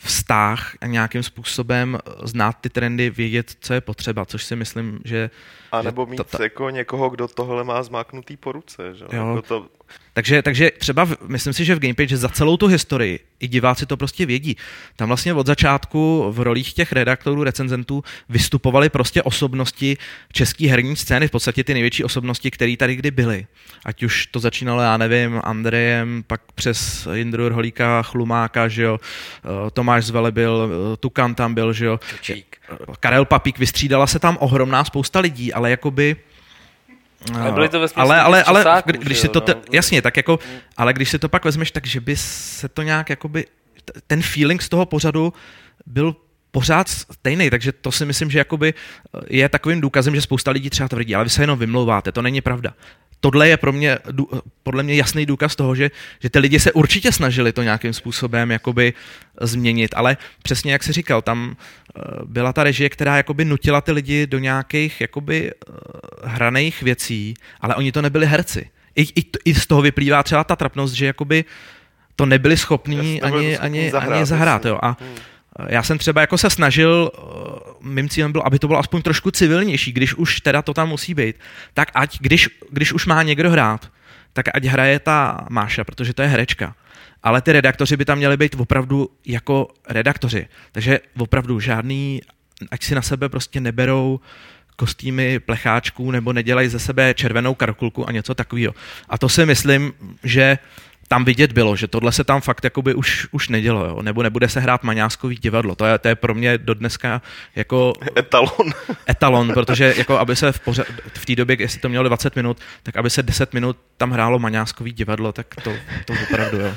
vztah a nějakým způsobem znát ty trendy, vědět, co je potřeba, což si myslím, že... A nebo mít ta, ta... jako někoho, kdo tohle má zmáknutý po ruce, že? Jo. Jako to takže, takže třeba v, myslím si, že v Gamepage za celou tu historii i diváci to prostě vědí. Tam vlastně od začátku v rolích těch redaktorů, recenzentů vystupovali prostě osobnosti české herní scény, v podstatě ty největší osobnosti, které tady kdy byly. Ať už to začínalo, já nevím, Andrejem, pak přes Jindru Holíka, Chlumáka, že jo, eh, Tomáš Zvele byl, eh, Tukan tam byl, že jo, Čučík. Karel Papík, vystřídala se tam ohromná spousta lidí, ale jakoby ale byly to ve ale, ale, ale časáku, když si to, no. jasně, tak jako, ale když si to pak vezmeš, tak že by se to nějak jakoby, ten feeling z toho pořadu byl pořád stejný, takže to si myslím, že jakoby je takovým důkazem, že spousta lidí třeba tvrdí, ale vy se jenom vymlouváte, to není pravda tohle je pro mě, podle mě jasný důkaz toho, že, že ty lidi se určitě snažili to nějakým způsobem jakoby změnit, ale přesně jak jsi říkal, tam eh, byla ta režie, která jakoby nutila ty lidi do nějakých jakoby eh, hraných věcí, ale oni to nebyli herci. I, i, I z toho vyplývá třeba ta trapnost, že jakoby to nebyli schopní ani, ani, zahrát, ani zahrát. Jo. A hmm. Já jsem třeba jako se snažil eh, mým cílem bylo, aby to bylo aspoň trošku civilnější, když už teda to tam musí být, tak ať, když, když už má někdo hrát, tak ať hraje ta Máša, protože to je herečka. Ale ty redaktoři by tam měli být opravdu jako redaktoři. Takže opravdu žádný, ať si na sebe prostě neberou kostýmy plecháčků nebo nedělají ze sebe červenou karkulku a něco takového. A to si myslím, že tam vidět bylo, že tohle se tam fakt jakoby už, už nedělo, jo? nebo nebude se hrát maňáskový divadlo. To je, to je pro mě do dneska jako Etalon. etalon, protože jako aby se v, pořad, v té době, jestli to mělo 20 minut, tak aby se 10 minut tam hrálo maňáskový divadlo, tak to, to opravdu jo.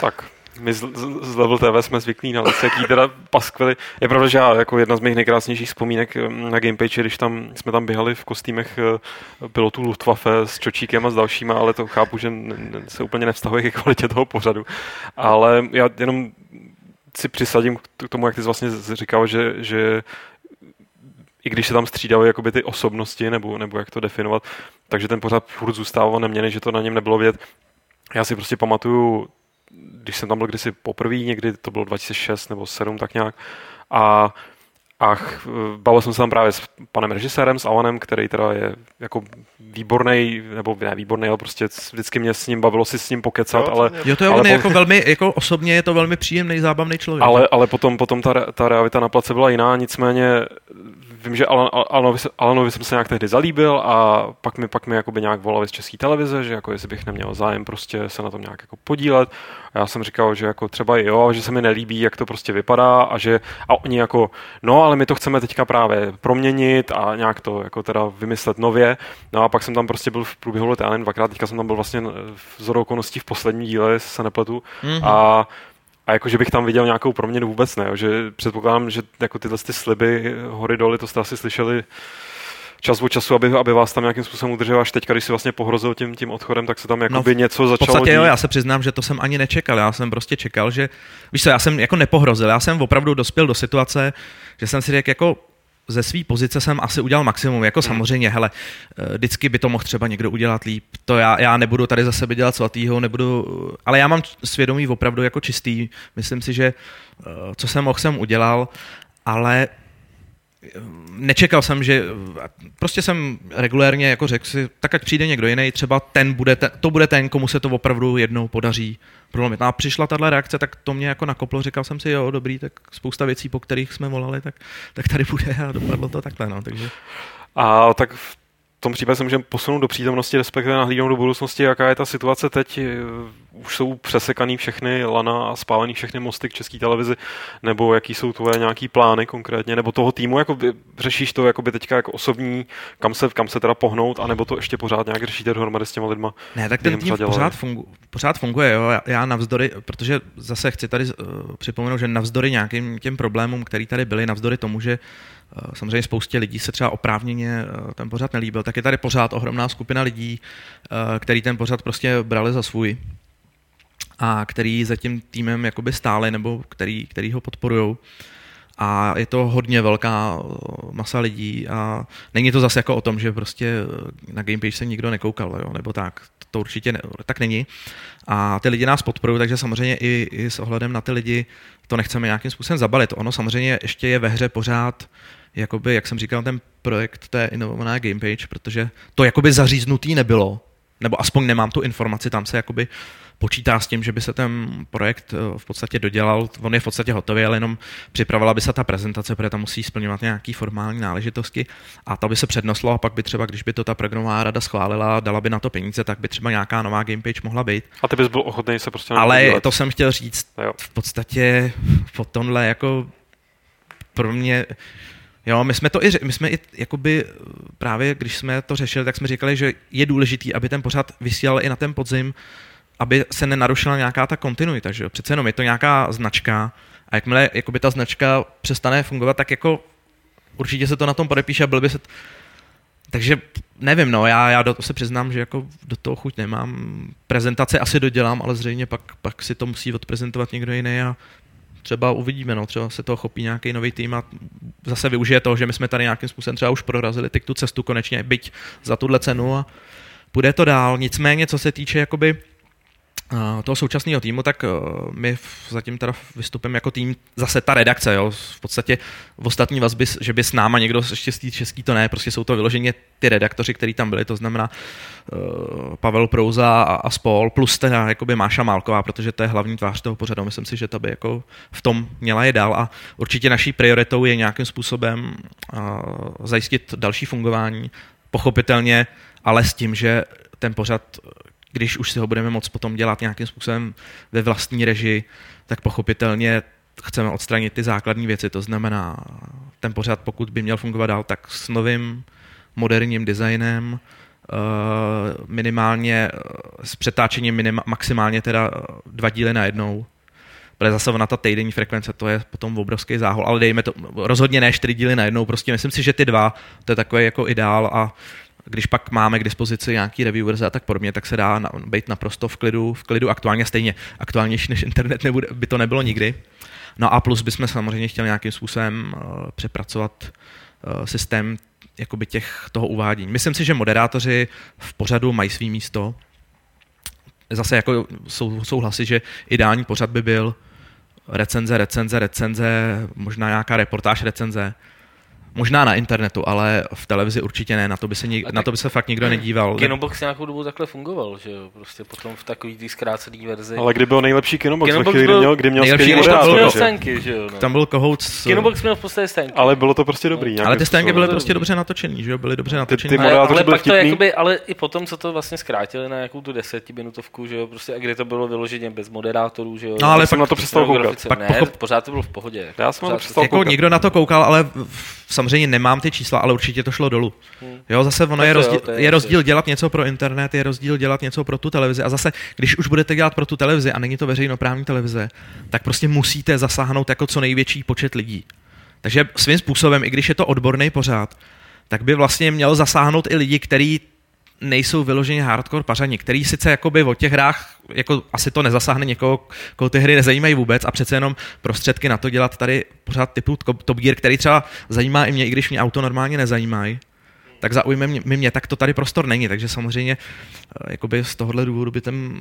Tak, my z, z, z Level TV jsme zvyklí na jaký teda paskvily. Je pravda, že já jako jedna z mých nejkrásnějších vzpomínek eh, na Gamepage, když tam, jsme tam běhali v kostýmech eh, pilotů Luftwaffe s Čočíkem a s dalšíma, ale to chápu, že se úplně nevztahuje ke kvalitě toho pořadu. Ale já jenom si přisadím k tomu, jak ty jsi vlastně říkal, že, že i když se tam střídaly ty osobnosti, nebo, nebo jak to definovat, takže ten pořád furt zůstával neměný, že to na něm nebylo vědět. Já si prostě pamatuju když jsem tam byl kdysi poprvé, někdy to bylo 2006 nebo 7 tak nějak, a a bavil jsem se tam právě s panem režisérem, s Alanem, který teda je jako výborný, nebo ne výborný, ale prostě vždycky mě s ním bavilo si s ním pokecat, jo, ale... Jo, to je ale on po... jako velmi, jako osobně je to velmi příjemný, zábavný člověk. Ale, ale potom, potom ta, ta realita na place byla jiná, nicméně vím, že Alan, Alanovi, Alanovi jsem se nějak tehdy zalíbil a pak mi, pak mi jakoby nějak volali z české televize, že jako jestli bych neměl zájem prostě se na tom nějak jako podílet. A já jsem říkal, že jako třeba jo, že se mi nelíbí, jak to prostě vypadá a že a oni jako, no ale my to chceme teďka právě proměnit a nějak to jako teda vymyslet nově. No a pak jsem tam prostě byl v průběhu let, já dvakrát, teďka jsem tam byl vlastně v okolností v posledním díle, se nepletu. Mm-hmm. A a jako, že bych tam viděl nějakou proměnu vůbec ne, že předpokládám, že jako tyhle ty sliby hory doly, to jste asi slyšeli čas od času, aby, aby vás tam nějakým způsobem udržel, až teď, když si vlastně pohrozil tím, tím odchodem, tak se tam jako no, něco začalo V podstatě dít. jo, já se přiznám, že to jsem ani nečekal, já jsem prostě čekal, že, víš co, já jsem jako nepohrozil, já jsem opravdu dospěl do situace, že jsem si řekl jako ze své pozice jsem asi udělal maximum. Jako hmm. samozřejmě, hele, eh, vždycky by to mohl třeba někdo udělat líp. To já, já nebudu tady za sebe dělat svatýho, nebudu, ale já mám svědomí opravdu jako čistý. Myslím si, že eh, co jsem mohl, jsem udělal, ale nečekal jsem, že prostě jsem regulérně jako řekl si, tak ať přijde někdo jiný, třeba ten bude ten, to bude ten, komu se to opravdu jednou podaří prolomit. No a přišla tahle reakce, tak to mě jako nakoplo, říkal jsem si, jo, dobrý, tak spousta věcí, po kterých jsme volali, tak, tak tady bude a dopadlo to takhle, no, takže. A tak v tom případě se můžeme posunout do přítomnosti, respektive nahlídnout do budoucnosti, jaká je ta situace teď. Už jsou přesekaný všechny lana a spálený všechny mosty k české televizi, nebo jaký jsou tvoje nějaký plány konkrétně, nebo toho týmu, jako řešíš to jako by teďka jako osobní, kam se, kam se teda pohnout, anebo to ještě pořád nějak řešíte dohromady s těma lidma? Ne, tak ten tým pořád, fungu, pořád funguje, jo. Já, já navzdory, protože zase chci tady uh, připomenout, že navzdory nějakým těm problémům, které tady byly, navzdory tomu, že Eh, samozřejmě spoustě lidí se třeba oprávněně eh, ten pořad nelíbil, tak je tady pořád ohromná skupina lidí, eh, který ten pořad prostě brali za svůj a který za tím týmem jakoby stáli nebo který, který ho podporují. A je to hodně velká masa lidí a není to zase jako o tom, že prostě na Gamepage se nikdo nekoukal, jo, nebo tak. To určitě ne, tak není. A ty lidi nás podporují, takže samozřejmě i, i s ohledem na ty lidi to nechceme nějakým způsobem zabalit. Ono samozřejmě ještě je ve hře pořád jakoby, jak jsem říkal, ten projekt té inovované Gamepage, protože to jakoby zaříznutý nebylo, nebo aspoň nemám tu informaci, tam se jakoby počítá s tím, že by se ten projekt eh, v podstatě dodělal, on je v podstatě hotový, ale jenom připravila by se ta prezentace, protože tam musí splňovat nějaké formální náležitosti a to by se přednoslo a pak by třeba, když by to ta programová rada schválila, dala by na to peníze, tak by třeba nějaká nová gamepage mohla být. A ty bys byl ochotný se prostě Ale to jsem chtěl říct, jo. v podstatě po tomhle jako pro mě Jo, my jsme to i, my jsme i jakoby právě, když jsme to řešili, tak jsme říkali, že je důležitý, aby ten pořad vysílal i na ten podzim, aby se nenarušila nějaká ta kontinuita, že jo? Přece jenom je to nějaká značka a jakmile jakoby ta značka přestane fungovat, tak jako určitě se to na tom podepíše a byl by se... T... Takže nevím, no, já, já do se přiznám, že jako do toho chuť nemám. Prezentace asi dodělám, ale zřejmě pak, pak si to musí odprezentovat někdo jiný a třeba uvidíme, no, třeba se toho chopí nějaký nový tým a zase využije toho, že my jsme tady nějakým způsobem třeba už prorazili teď tu cestu konečně, byť za tuhle cenu a půjde to dál. Nicméně, co se týče jakoby toho současného týmu, tak uh, my zatím teda vystupujeme jako tým, zase ta redakce, jo, v podstatě v ostatní vazby, že by s náma někdo ještě z český to ne, prostě jsou to vyloženě ty redaktoři, kteří tam byli, to znamená uh, Pavel Prouza a, a spol, plus teda jakoby Máša Málková, protože to je hlavní tvář toho pořadu. Myslím si, že to by jako v tom měla je dál. A určitě naší prioritou je nějakým způsobem uh, zajistit další fungování, pochopitelně, ale s tím, že ten pořad když už si ho budeme moct potom dělat nějakým způsobem ve vlastní režii, tak pochopitelně chceme odstranit ty základní věci, to znamená ten pořad, pokud by měl fungovat dál, tak s novým moderním designem, eh, minimálně eh, s přetáčením minima, maximálně teda eh, dva díly na jednou, protože zase na ta týdenní frekvence, to je potom obrovský záhol, ale dejme to, rozhodně ne čtyři díly na jednou, prostě myslím si, že ty dva, to je takový jako ideál a když pak máme k dispozici nějaký reviewers a tak podobně, tak se dá na, být naprosto v klidu, v klidu aktuálně stejně. Aktuálnější než internet nebude, by to nebylo nikdy. No a plus bychom samozřejmě chtěli nějakým způsobem uh, přepracovat uh, systém jakoby těch, toho uvádění. Myslím si, že moderátoři v pořadu mají svý místo. Zase jako sou, souhlasí, že ideální pořad by byl recenze, recenze, recenze, možná nějaká reportáž recenze, Možná na internetu, ale v televizi určitě ne, na to by se, nik, na to by se fakt nikdo nedíval. Kinobox nějakou dobu takhle fungoval, že jo, prostě potom v takový té zkrácený verzi. Ale kdy byl nejlepší Kinobox? Kinobox kdy byl měl, kdy měl nejlepší, skvělý když tam byl že? jo. No. Tam byl kohout s... Kinobox měl v podstatě stenky. Ale bylo to prostě dobrý. nějakým Ale ty stenky způsobem. byly prostě dobře natočený, že jo? Byly dobře ty natočený. ty ale, moderátoři ale byli pak to jakoby, ale i potom, co to vlastně zkrátili na nějakou tu desetiminutovku, že jo, prostě a kdy to bylo vyloženě bez moderátorů, že jo. No, ale jsem pak- na to přestal koukat. Pak ne, pochop- pořád to bylo v pohodě. Já jsem na to přestal jako koukat. někdo na to koukal, ale v- samozřejmě nemám ty čísla, ale určitě to šlo dolů. Hmm. Jo, zase ono je rozdíl, je rozdíl dělat něco pro internet, je rozdíl dělat něco pro tu televizi a zase, když už budete dělat pro tu televizi a není to veřejnoprávní televize, tak prostě musíte zasáhnout jako co největší počet lidí. Takže svým způsobem, i když je to odborný pořád, tak by vlastně měl zasáhnout i lidi, kteří nejsou vyloženě hardcore pařani, který sice jakoby o těch hrách, jako asi to nezasáhne někoho, koho ty hry nezajímají vůbec a přece jenom prostředky na to dělat tady pořád typu Top Gear, který třeba zajímá i mě, i když mě auto normálně nezajímají, tak zaujme mě, mě, tak to tady prostor není, takže samozřejmě eh, jakoby z tohohle důvodu by ten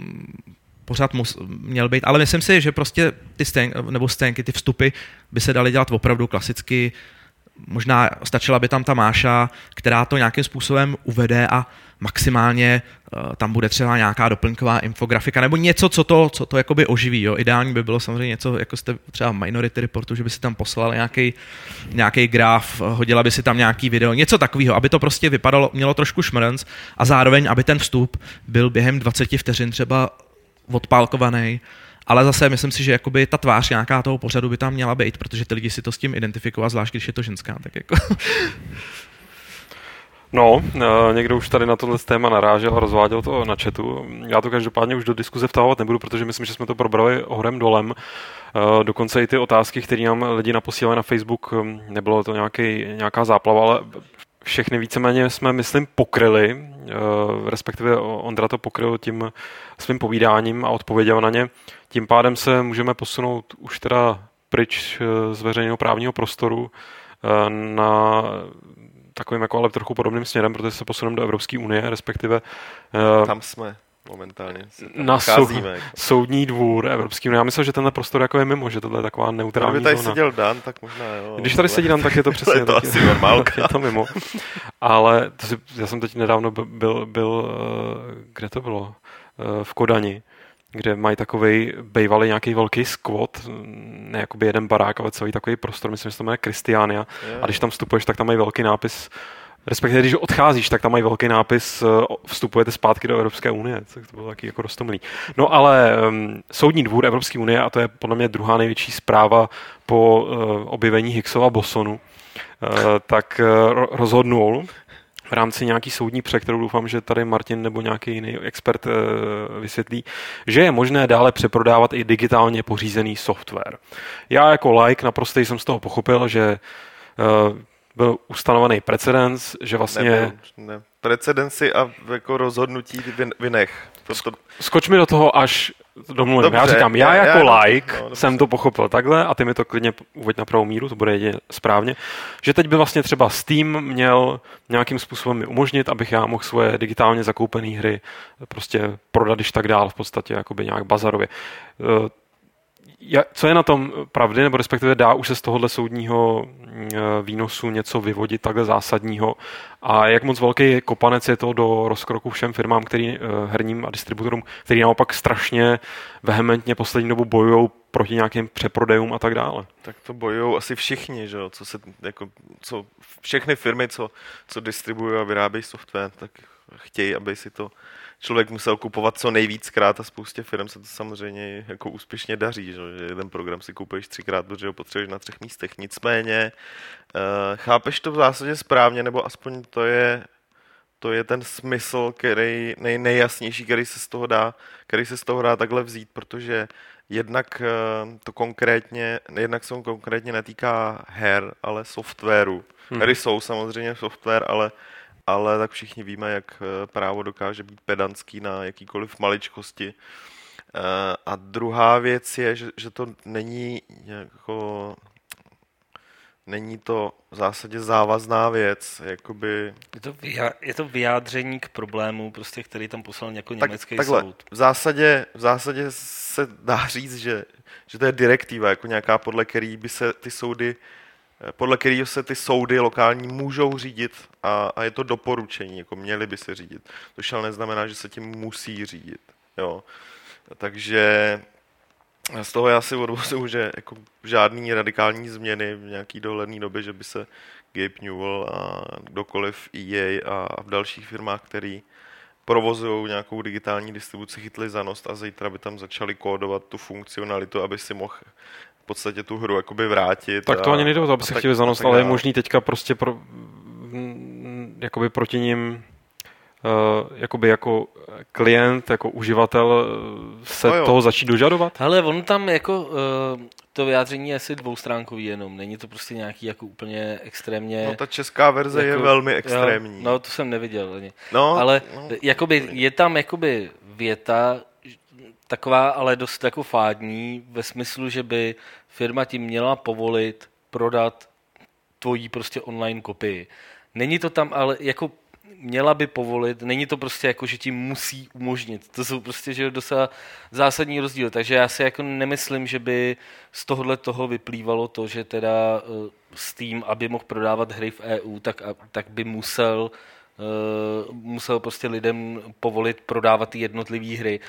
pořád mus, měl být, ale myslím si, že prostě ty stén, nebo sténky, ty vstupy by se daly dělat opravdu klasicky, možná stačila by tam ta Máša, která to nějakým způsobem uvede a maximálně uh, tam bude třeba nějaká doplňková infografika nebo něco, co to, co to jakoby oživí. Jo. Ideální by bylo samozřejmě něco, jako jste třeba Minority Reportu, že by si tam poslal nějaký, nějaký graf, hodila by si tam nějaký video, něco takového, aby to prostě vypadalo, mělo trošku šmrnc a zároveň, aby ten vstup byl během 20 vteřin třeba odpálkovaný, ale zase myslím si, že jakoby ta tvář nějaká toho pořadu by tam měla být, protože ty lidi si to s tím identifikují, zvlášť když je to ženská, tak jako No, eh, někdo už tady na tohle téma narážel a rozváděl to na chatu. Já to každopádně už do diskuze vtahovat nebudu, protože myslím, že jsme to probrali horem dolem. Eh, Dokonce i ty otázky, které nám lidi naposílali na Facebook, hm, nebylo to nějaký, nějaká záplava, ale všechny víceméně jsme, myslím, pokryli, eh, respektive Ondra to pokryl tím svým povídáním a odpověděl na ně. Tím pádem se můžeme posunout už teda pryč z veřejného právního prostoru na takovým jako ale trochu podobným směrem, protože se posuneme do Evropské unie, respektive eh, Tam jsme momentálně. Na nacházíme, jako. soudní dvůr Evropský unie. Já myslím, že tenhle prostor jako je mimo, že tohle je taková neutrální Kdyby tady zóna. seděl Dan, tak možná jo. Když tady sedí Dan, tak je to přesně je to asi normálka. je to mimo. Ale to si, já jsem teď nedávno byl, byl, byl eh, kde to bylo? Eh, V Kodani kde mají takový bývalý nějaký velký squat, ne jakoby jeden barák, ale celý takový prostor, myslím, že se to jmenuje Christiania. Jo. A když tam vstupuješ, tak tam mají velký nápis, respektive když odcházíš, tak tam mají velký nápis eh, vstupujete zpátky do Evropské unie, tak to bylo taky jako roztomilý. No ale um, Soudní dvůr Evropské unie, a to je podle mě druhá největší zpráva po uh, objevení Higgsova bosonu, uh, tak uh, rozhodnul v rámci nějaký soudní pře, kterou doufám, že tady Martin nebo nějaký jiný expert uh, vysvětlí, že je možné dále přeprodávat i digitálně pořízený software. Já jako like naprosto jsem z toho pochopil, že uh, byl ustanovený precedens, že vlastně... Nebyl, ne. Precedenci a jako rozhodnutí vy- vynech. To, to, Skoč mi do toho až domluvíme. Já Dobře, říkám, já, já- jako já- like no, jsem to pochopil takhle a ty mi to klidně uveď na pravou míru, to bude jedině správně, že teď by vlastně třeba Steam měl nějakým způsobem mi umožnit, abych já mohl svoje digitálně zakoupené hry prostě prodat, když tak dál v podstatě jakoby nějak bazarově. Co je na tom pravdy, nebo respektive dá už se z tohohle soudního mm, eh, výnosu něco vyvodit takhle zásadního a jak moc velký kopanec je to do rozkroku všem firmám, který, eh, herním a distributorům, který naopak strašně vehementně poslední dobu bojují proti nějakým přeprodejům a tak dále. Tak to bojují asi všichni, že jo, co se, jako, co, všechny firmy, co, co distribuují a vyrábějí software, tak chtějí, aby si to člověk musel kupovat co nejvíckrát a spoustě firm se to samozřejmě jako úspěšně daří, že, jeden program si koupíš třikrát, protože ho potřebuješ na třech místech. Nicméně, uh, chápeš to v zásadě správně, nebo aspoň to je to je ten smysl, který nej, nejjasnější, který se z toho dá, který se z toho dá takhle vzít, protože jednak eh, to konkrétně, jednak se on konkrétně netýká her, ale softwaru. Hmm. Hry jsou samozřejmě software, ale ale tak všichni víme, jak eh, právo dokáže být pedantský na jakýkoliv maličkosti. Eh, A druhá věc je, že, že to není jako není to v zásadě závazná věc, jakoby Je to, vyja- je to vyjádření k problému, prostě, který tam poslal jako tak, německý takhle, soud. v zásadě, v zásadě se dá říct, že, že to je direktiva, jako nějaká, podle který by se ty soudy, eh, podle kterého se ty soudy lokální můžou řídit a, a je to doporučení, jako měli by se řídit. To ale neznamená, že se tím musí řídit. Jo. Takže z toho já si odvozuju, že jako žádný radikální změny v nějaký dohledné době, že by se Gabe Newell a kdokoliv EA a v dalších firmách, který provozují nějakou digitální distribuci, chytli za nost a zítra by tam začali kódovat tu funkcionalitu, aby si mohl v podstatě tu hru jakoby vrátit. Tak to a- ani nejde o to, aby se tak- chtěli zanost, ale je možný teďka prostě pro, jakoby proti ním uh, jakoby jako klient, jako uživatel uh, se No jo. toho začít dožadovat? Hele, on tam jako, uh, to vyjádření je asi dvoustránkový jenom, není to prostě nějaký jako úplně extrémně... No ta česká verze je jako- velmi jo, extrémní. No, to jsem neviděl ani. no, ale no, jakoby, je tam jakoby věta, taková ale dost jako fádní, ve smyslu, že by firma ti měla povolit prodat tvojí prostě online kopii. Není to tam ale jako měla by povolit, není to prostě jako, že ti musí umožnit. To jsou prostě, že docela zásadní rozdíl. Takže já si jako nemyslím, že by z tohohle toho vyplývalo to, že teda eh, Steam, aby mohl prodávat hry v EU, tak, tak by musel eh, musel prostě lidem povolit prodávat ty jednotlivé hry.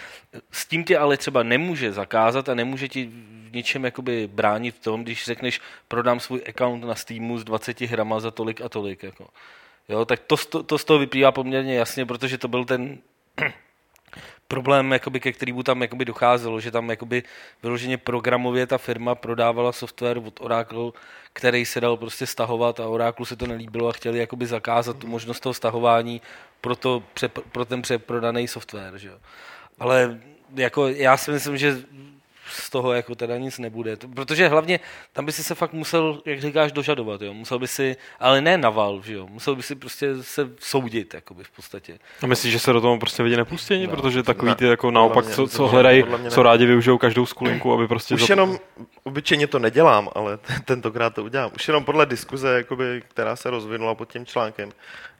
S tím tě ale třeba nemůže zakázat a nemůže ti v něčem jakoby bránit v tom, když řekneš, prodám svůj account na Steamu s 20 hrama za tolik a tolik. Jako. Jo, tak to, to, to z toho vyplývá poměrně jasně, protože to byl ten problém, jakoby, ke kterému tam jakoby docházelo, že tam jakoby vyloženě programově ta firma prodávala software od Oracle, který se dal prostě stahovat a Oracle se to nelíbilo a chtěli jakoby zakázat tu možnost toho stahování pro, to, pře, pro ten přeprodaný software. Že jo. Ale jako já si myslím, že z toho jako teda nic nebude. To- Protože hlavně tam by si se fakt musel, jak říkáš, dožadovat, jo. Musel by si, ale ne na val, že jo. Musel by si prostě se soudit, jakoby v podstatě. A myslíš, že se do toho prostě lidi nepustí, No, protože takový ne, ty jako naopak, mě- co, co hledají, co rádi využijou každou skulinku, aby prostě... Už jenom, obyčejně to nedělám, ale tentokrát to udělám. Už jenom podle diskuze, jakoby, která se rozvinula pod tím článkem,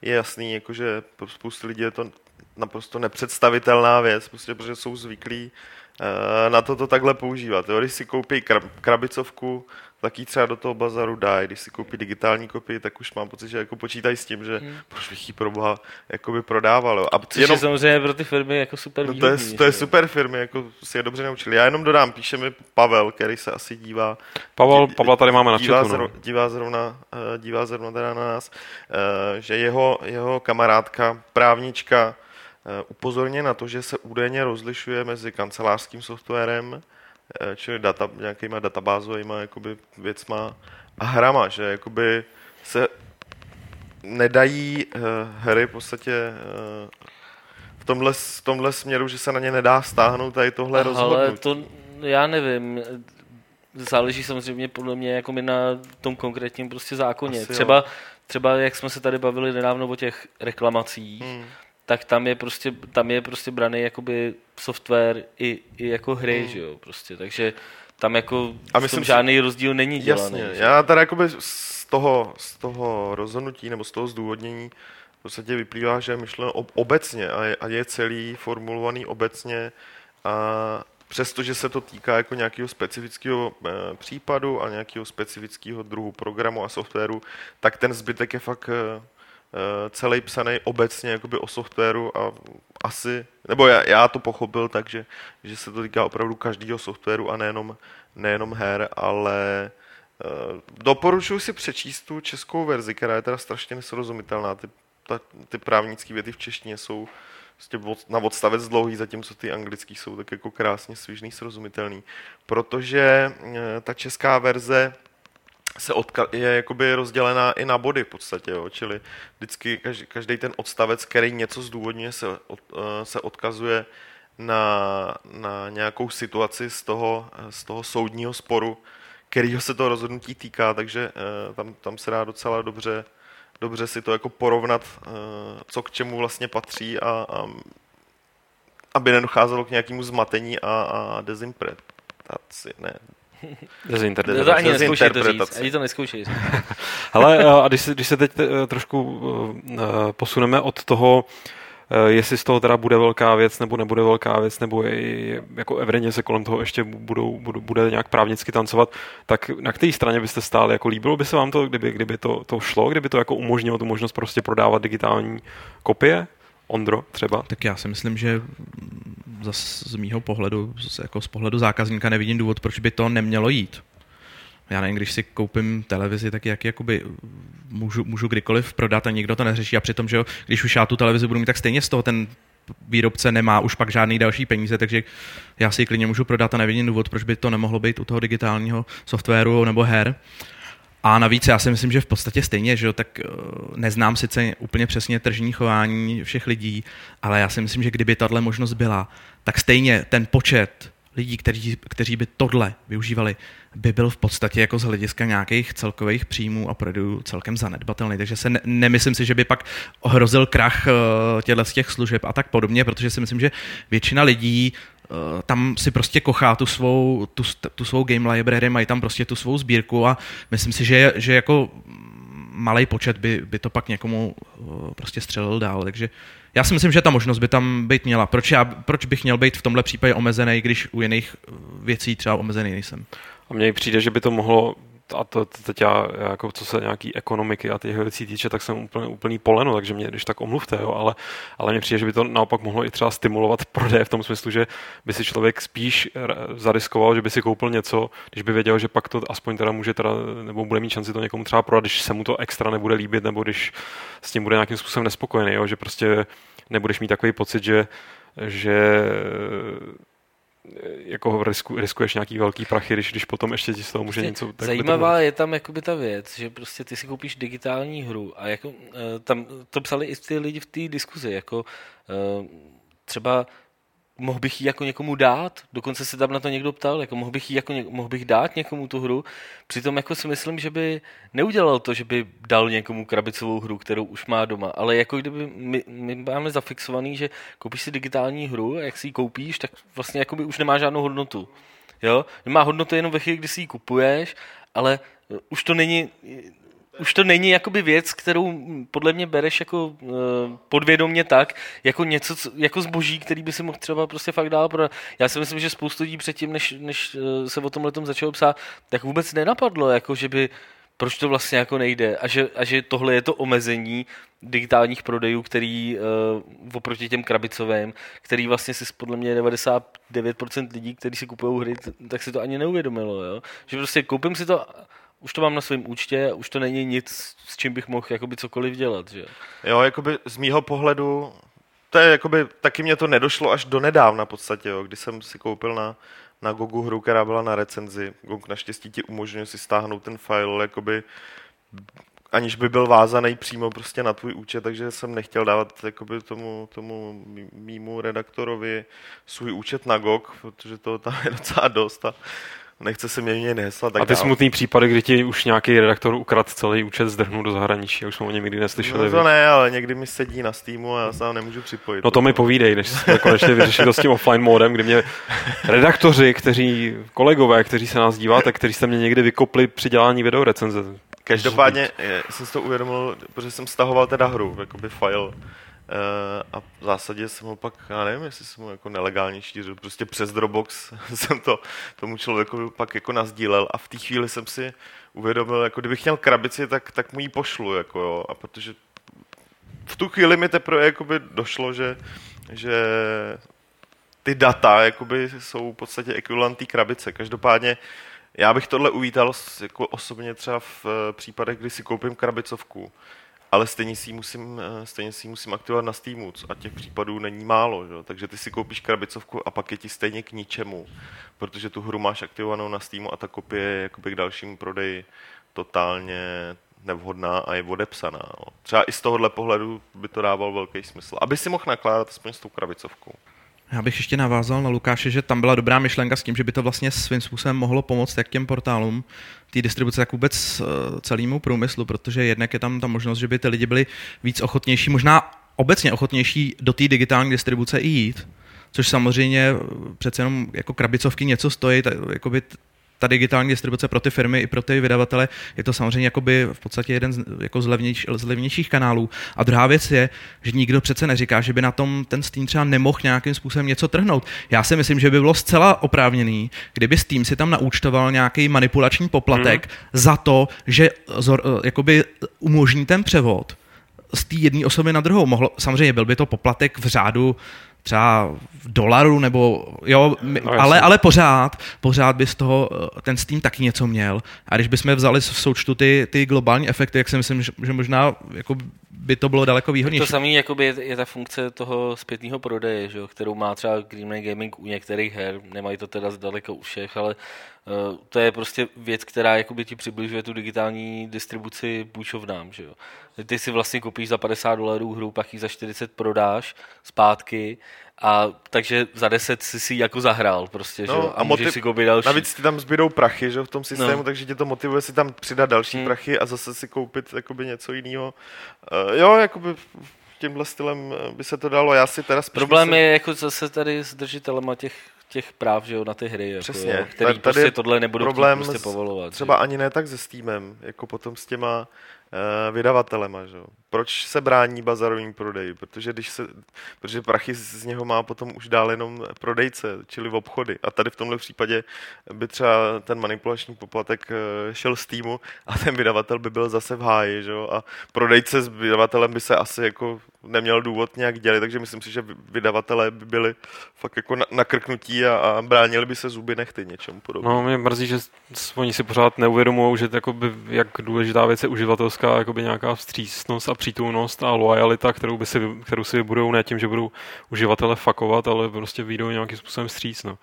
je jasný, jakože pro spoustu lidí je to naprosto nepředstavitelná věc, prostě, protože jsou zvyklí na to to takhle používat. Jo? Když si koupí krab, krabicovku, tak ji třeba do toho bazaru dají. Když si koupí digitální kopii, tak už mám pocit, že jako počítají s tím, že Hmm. proč bych ji pro boha jakoby prodával. Jo? A Což jenom... je samozřejmě pro ty firmy jako super No to, je, to je super firmy, jako si je dobře naučili. Já jenom dodám, píše mi Pavel, který se asi dívá. Pavel, dí- Pavla tady máme na dívá, chatu, no. zro, dívá, zrovna, eh, dívá zrovna teda na nás, eh, že jeho, jeho kamarádka, právnička, eh, upozorně na to, že se údajně rozlišuje mezi kancelářským softwarem, eh, čili data, nějakýma databázovými jakoby, věcma a hrama, že jakoby se nedají eh, hry v podstatě eh, v tomhle, v tomhle směru, že se na ně nedá stáhnout tady tohle Ale rozhodnutí. to, já nevím, záleží samozřejmě podle mě jako mi na tom konkrétním prostě zákoně. Asi jo. třeba, třeba jak jsme se tady bavili nedávno o těch reklamacích, Hmm. Tak tam je prostě, tam je prostě braný jakoby software i, i jako hry, Hmm. že jo, prostě, takže tam jako A myslím tom si- žádný rozdíl není dělaný. Jasně, že? já tady jakoby z toho, z toho rozhodnutí nebo z toho zdůvodnění v podstatě vyplývá, že je myšleno ob- obecně a je, a je celý formulovaný obecně a přestože se to týká jako nějakého specifického e, případu a nějakého specifického druhu programu a softwaru, tak ten zbytek je fakt e, celý psaný obecně jakoby o softwaru a asi, nebo já, já to pochopil tak, že, že se to týká opravdu každého softwaru a nejenom, nejenom her, ale Uh, doporučuji si přečíst tu českou verzi, která je teda strašně nesrozumitelná. Ty, ta, ty právnické věty v češtině jsou prostě na odstavec dlouhý, zatímco ty anglický jsou tak jako krásně svižný, srozumitelný. Protože uh, ta česká verze se odka- je jakoby rozdělená i na body v podstatě, jo? čili vždycky každý, každý ten odstavec, který něco zdůvodňuje, se, od, uh, se odkazuje na, na nějakou situaci z toho, z toho soudního sporu, kterýho se to rozhodnutí týká, takže uh, tam, tam se dá docela dobře, dobře si to jako porovnat, co k čemu vlastně patří a, a aby nedocházelo k nějakému zmatení a, a dezinterpretaci, ne, Dezinterpretace. To, to ani neskoušej to říct, ani to neskoušej. říct. Hele, a když se, když se teď eh, trošku eh, posuneme od toho, eh, jestli z toho teda bude velká věc nebo nebude velká věc, nebo je, je, jako evidentně se kolem toho ještě budou, budou, bude nějak právnicky tancovat, tak na které straně byste stáli? Jako líbilo by se vám to, kdyby, kdyby to, to šlo, kdyby to jako umožnilo tu možnost prostě prodávat digitální kopie? Ondro třeba? Tak já si myslím, že mm, zas z mýho pohledu, jako z pohledu zákazníka nevidím důvod, proč by to nemělo jít. Já nevím, když si koupím televizi, tak jak jakoby můžu, můžu kdykoliv prodat a nikdo to neřeší a přitom, že jo, když už já tu televizi budu mít, tak stejně z toho ten výrobce nemá už pak žádný další peníze, takže já si ji klidně můžu prodat a nevidím důvod, proč by to nemohlo být u toho digitálního softwaru nebo her. A navíc já si myslím, že v podstatě stejně, že jo, tak eh, neznám sice úplně přesně tržní chování všech lidí, ale já si myslím, že kdyby tahle možnost byla, tak stejně ten počet lidí, kteří, kteří by tohle využívali, by byl v podstatě jako z hlediska nějakých celkových příjmů a prodejů celkem zanedbatelný. Takže se ne, nemyslím si, že by pak ohrozil krach uh, těchto těch služeb a tak podobně, protože si myslím, že většina lidí tam si prostě kochá tu svou, tu, tu svou game library, mají tam prostě tu svou sbírku a myslím si, že, že jako malý počet by, by to pak někomu uh, prostě střelil dál. Takže já si myslím, že ta možnost by tam být měla. Proč, já, proč bych měl být v tomhle případě omezený, když u jiných uh, věcí třeba omezený nejsem? A mně přijde, že by to mohlo, a to, to teď já, jako co se nějaký ekonomiky a těch věcí týče, tak jsem úplně, úplný poleno, takže mě když tak omluvte, jo, ale, ale mně přijde, že by to naopak mohlo i třeba stimulovat prodej v tom smyslu, že by si člověk spíš zariskoval, že by si koupil něco, když by věděl, že pak to aspoň teda může teda, nebo bude mít šanci to někomu třeba prodat, když se mu to extra nebude líbit, nebo když s tím bude nějakým způsobem nespokojený, jo, že prostě nebudeš mít takový pocit, že že jako risku, riskuješ nějaký velký prachy, když, když potom ještě ti z toho může něco... tak Zajímavá je tam jakoby ta věc, že prostě ty si koupíš digitální hru a jako, eh, tam to psali i ty lidi v té diskuzi, jako eh, třeba mohl bych ji jako někomu dát, dokonce se tam na to někdo ptal, jako mohl bych, jí jako ně, mohl bych dát někomu tu hru, přitom jako si myslím, že by neudělal to, že by dal někomu krabicovou hru, kterou už má doma, ale jako kdyby my, my máme zafixovaný, že koupíš si digitální hru a jak si ji koupíš, tak vlastně jako by už nemá žádnou hodnotu. Jo? Má hodnotu jenom ve chvíli, kdy si ji kupuješ, ale eh, už to není, už to není jakoby věc, kterou podle mě bereš jako uh, podvědomně tak, jako něco, co- jako zboží, který by si mohl třeba prostě fakt dál prodat. Já si myslím, že spoustu lidí předtím, než, než uh, se o tomhle začalo psát, tak vůbec nenapadlo, jako že by proč to vlastně jako nejde a že, a že tohle je to omezení digitálních prodejů, který uh, oproti těm krabicovým, který vlastně si podle mě 99% lidí, kteří si kupují hry, tak si to ani neuvědomilo, jo? že prostě koupím si to, už to mám na svém účtě, už to není nic, s čím bych mohl jakoby cokoliv dělat, že jo. Jakoby z mýho pohledu, to je jakoby, taky mě to nedošlo až do nedávna v podstatě, jo, kdy jsem si koupil na, na Gogu hru, která byla na recenzi. Gog naštěstí ti umožňuje si stáhnout ten file, jakoby, aniž by byl vázaný přímo prostě na tvůj účet, takže jsem nechtěl dávat jakoby tomu, tomu mý- mýmu redaktorovi svůj účet na GOG, protože toho tam je docela dost a nechce se měnit hesla. Tak a ty dál. smutný případy, kdy ti už nějaký redaktor ukradl celý účet, zdrhnul do zahraničí, a už jsme o něm nikdy neslyšeli. No to ne, ale někdy mi sedí na Steamu a já se nemůžu připojit. No to mi povídej, než jsme konečně vyřešili to s tím offline modem, kdy mě redaktoři, kteří, kolegové, kteří se nás díváte, kteří jste mě někdy vykopli při dělání videorecenze. Každopádně je, jsem si to uvědomil, protože jsem stahoval teda hru, jakoby file. Uh, a v zásadě jsem ho pak, já nevím, jestli jsem ho jako nelegálně šířil, prostě přes Dropbox jsem to tomu člověku pak jako nazdílel. A v té chvíli jsem si uvědomil, jako kdybych měl krabici, tak, tak mu ji pošlu, jako jo, a protože v tu chvíli mi teprve jakoby došlo, že, že ty data jakoby jsou v podstatě ekvivalent té krabice. Každopádně já bych tohle uvítal jako osobně třeba v eh, případech, kdy si koupím krabicovku, ale stejně si musím, eh, stejně si musím aktivovat na Steamu a těch případů není málo, že? takže ty si koupíš krabicovku a pak je ti stejně k ničemu, protože tu hru máš aktivovanou na Steamu a ta kopie je k dalšímu prodeji totálně nevhodná a je odepsaná. No. Třeba i z tohohle pohledu by to dával velký smysl, aby si mohl nakládat aspoň s tou krabicovkou. Já bych ještě navázal na Lukáše, že tam byla dobrá myšlenka s tím, že by to vlastně svým způsobem mohlo pomoct jak těm portálům, té distribuce, tak vůbec eh, celému průmyslu, protože jednak je tam ta možnost, že by ty lidi byli víc ochotnější, možná obecně ochotnější do té digitální distribuce i jít, což samozřejmě přece jenom jako krabicovky něco stojí, tak, jakoby ta digitální distribuce pro ty firmy i pro ty vydavatele je to samozřejmě jakoby v podstatě jeden z, jako z, levnějš, z levnějších kanálů. A druhá věc je, že nikdo přece neříká, že by na tom ten Steam třeba nemohl nějakým způsobem něco trhnout. Já si myslím, že by bylo zcela oprávněný, kdyby Steam si tam naúčtoval nějaký manipulační poplatek hmm. za to, že zor, jakoby umožní ten převod z té jedné osoby na druhou. Mohlo, samozřejmě byl by to poplatek v řádu třeba v dolaru nebo jo, no, ale, ale pořád, pořád by z toho eh, ten Steam taky něco měl. A když bychom vzali v součtu ty, ty globální efekty, jak si myslím, že, že možná jako by to bylo daleko výhodnější. To samé jakoby je, je, ta funkce toho zpětného prodeje, že, kterou má třeba Greenman Gaming u některých her, nemají to teda zdaleka u všech, ale uh, to je prostě věc, která jakoby ti přibližuje tu digitální distribuci půjčovnám. Že. Ty si vlastně koupíš za 50 dolarů hru, pak ji za 40 prodáš zpátky a takže za 10 si si jako zahrál prostě, no, že? A, a motiv... si koupit další. Navíc ti tam zbydou prachy, že v tom systému, no. takže tě to motivuje si tam přidat další hmm. prachy a zase si koupit jakoby něco jiného. Uh, jo, jakoby tímhle stylem eh, by se to dalo. Já si teda Problém myslím... je jako zase tady s držitelema těch těch práv, že jo, na ty hry, Přesně. Jako, jo, který tady prostě tohle nebudou problém prostě povolovat. Třeba že? ani ne tak se Steamem, jako potom s těma vydavatelema, že proč se brání bazarovým prodeji? Protože, když se, protože prachy z něho má potom už dál jenom prodejce, čili v obchody. A tady v tomhle případě by třeba ten manipulační poplatek eh, šel z týmu a ten vydavatel by byl zase v háji. Že? A prodejce s vydavatelem by se asi jako neměl důvod nějak dělit, takže myslím si, že vydavatelé by byli fakt jako nakrknutí a, a bránili by se zuby nechty něčemu podobnému. No, mě mrzí, že oni si pořád neuvědomují, že jakoby, jak důležitá věc je uživatelská jakoby nějaká vstřícnost a přítulnost a lojalita, kterou, by si, kterou si budou ne tím, že budou uživatele fakovat, ale prostě vyjdou nějakým způsobem vstříc. No.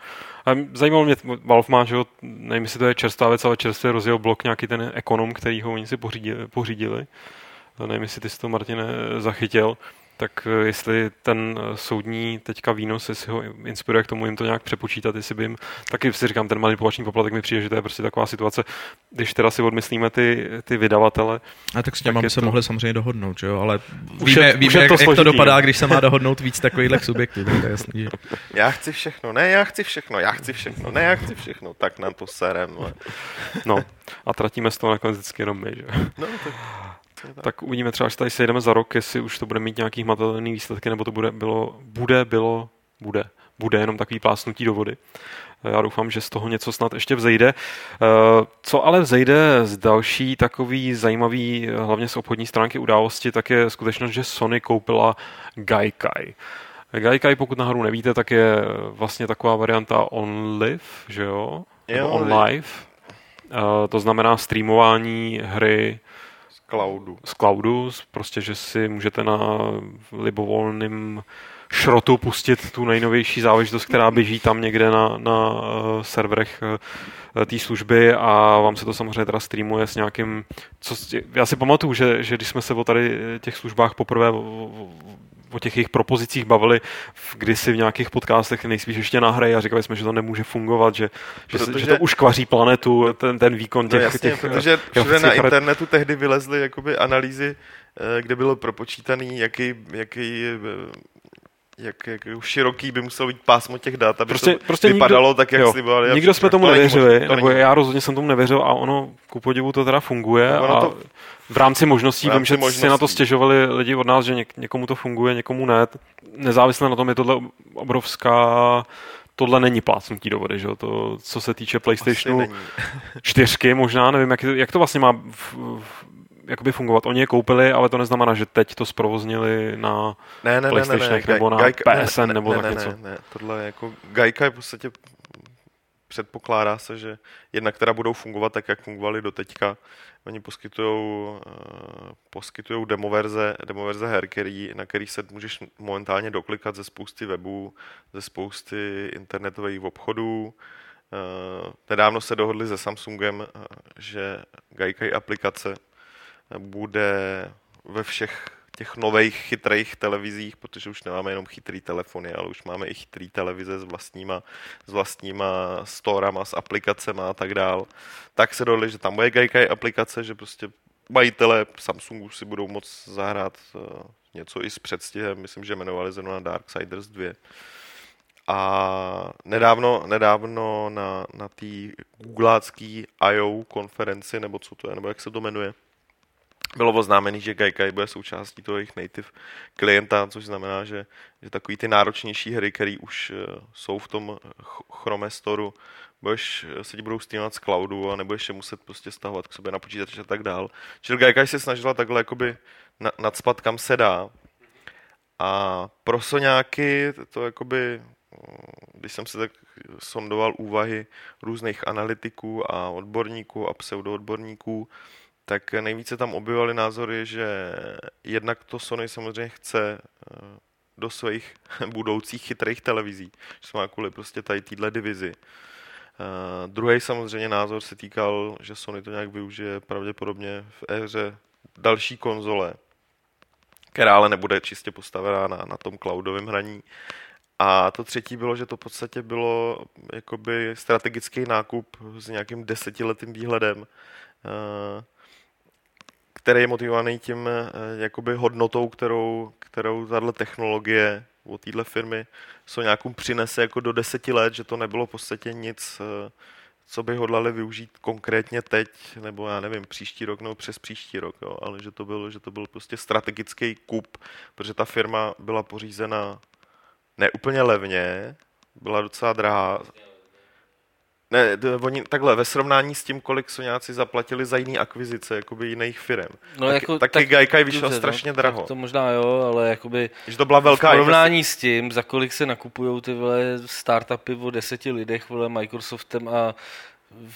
A zajímalo mě, Valve má, že nevím, jestli to je čerstvá věc, ale čerstvě rozjel blok nějaký ten ekonom, který ho oni si pořídili. pořídili. Nevím, jestli ty jsi to, Martine, zachytil tak eh, jestli ten eh, soudní teďka výnos, jestli ho inspiruje k tomu jim to nějak přepočítat, jestli by jim, taky si říkám, ten manipulační poplatek mi přijde, že to je prostě taková situace, když teda si odmyslíme ty, ty vydavatele. A tak s těma by se to... mohli samozřejmě dohodnout, že jo, ale už víme, je, víme už jak, to jak to dopadá, když se má dohodnout víc takovýchhle subjektů, to je jasný. Že... Já chci všechno, ne, já chci všechno, já chci všechno, ne, já chci všechno, tak nám to serem. No, a tratíme z toho nakonec vždycky jenom my, že? No, tak tak uvidíme třeba, až tady sejdeme za rok, jestli už to bude mít nějaký hmatatelný výsledky, nebo to bude, bylo, bude, bylo, bude. Bude jenom takový plásnutí do vody. Já doufám, že z toho něco snad ještě vzejde. Eh, co ale vzejde z další takový zajímavý, hlavně z obchodní stránky události, tak je skutečnost, že Sony koupila Gaikai. Gaikai, pokud náhodou nevíte, tak je vlastně taková varianta on live, že jo? jo on live. Eh, to znamená streamování hry cloudu. Z cloudu, prostě, že si můžete na libovolným šrotu pustit tu nejnovější záležitost, která běží tam někde na, na uh, serverech uh, té služby a vám se to samozřejmě teda streamuje s nějakým... Co, já si pamatuju, že, že když jsme se o tady těch službách poprvé o těch jejich propozicích bavili v, kdysi v nějakých podcastech nejspíš ještě na hry a říkali jsme, že to nemůže fungovat, že, že, protože, že to už kvaří planetu, ten, ten výkon těch... No jasně, těch protože všude na internetu tehdy vylezly jakoby analýzy, kde bylo propočítaný, jaký, jaký jak, jak široký by musel být pásmo těch dat, aby prostě, to prostě vypadalo nikdo, tak, jak jo, slibovali. Nikdo jsme tomu nevěřili, možný, nebo já rozhodně jsem tomu nevěřil a ono ku podivu to teda funguje ono a to, v rámci možností, v rámci vím, že možností. si na to stěžovali lidi od nás, že něk, někomu to funguje, někomu ne. Nezávisle na tom je tohle obrovská tohle není plácnutí do vody, že jo? To, co se týče PlayStationu 4, možná, nevím, jak, jak to vlastně má v, v, jakoby fungovat. Oni je koupili, ale to neznamená, že teď to zprovoznili na ne, ne, PlayStationech ne, ne, ne. nebo na Gajka, PSN ne, nebo ne, tak ne, něco. Ne, ne, tohle je jako Gajka je v podstatě předpokládá se, že jedna, která budou fungovat tak, jak fungovaly do teďka. Oni poskytují poskytujou demoverze, demoverze her, který, na kterých se můžeš momentálně doklikat ze spousty webů, ze spousty internetových obchodů. Uh, nedávno se dohodli se Samsungem, uh, že Gaikai aplikace bude ve všech těch nových chytrých televizích, protože už nemáme jenom chytrý telefony, ale už máme i chytrý televize s vlastníma, s vlastníma storama, s aplikacemi a tak dál. Tak se dohodli, že tam bude Gaikai aplikace, že prostě majitele Samsungu si budou moct zahrát uh, něco i s předstihem, myslím, že jmenovali zrovna Darksiders 2. A nedávno, nedávno na, na té googlácký I.O. konferenci, nebo co to je, nebo jak se to jmenuje, bylo oznámený, že Gaikai bude součástí toho jejich native klienta, což znamená, že, že takový ty náročnější hry, které už uh, jsou v tom Chrome Store, budeš, eh, se ti budou streamovat z cloudu a nebudeš je muset prostě stahovat k sobě na počítač a tak dál. Čili Gaikai se snažila takhle jakoby na, nadspat kam se dá. A pro soňáky to jakoby, mm, když jsem se tak sondoval úvahy různých analytiků a odborníků a pseudoodborníků, tak nejvíce tam objevily názory, že jednak to Sony samozřejmě chce eh, do svých budoucích chytrých televizí, že má kvůli prostě tady téhle divizi. Uh, druhý samozřejmě názor se týkal, že Sony to nějak využije pravděpodobně v éře další konzole, která ale nebude čistě postavená na, na tom cloudovém hraní. A to třetí bylo, že to v podstatě bylo jakoby strategický nákup s nějakým desetiletým výhledem. Uh, který je motivovaný tím eh, jakoby hodnotou, kterou, kterou tahle technologie od téhle firmy co nějakou přinese jako do deseti let, že to nebylo v podstatě nic, eh, co by hodlali využít konkrétně teď, nebo já nevím, příští rok nebo přes příští rok, jo, ale že to, bylo, že to byl prostě strategický kup, protože ta firma byla pořízena neúplně levně, byla docela drahá, ne, oni takhle, ve srovnání s tím, kolik Soňáci zaplatili za jiný akvizice, jakoby jiných firm. No, tak, jako, taky tak, Gaikai vyšel dobře, strašně no, draho. To možná jo, ale jakoby Že to byla velká v porovnání investi- s tím, za kolik se nakupují ty vole startupy o deseti lidech, vole Microsoftem a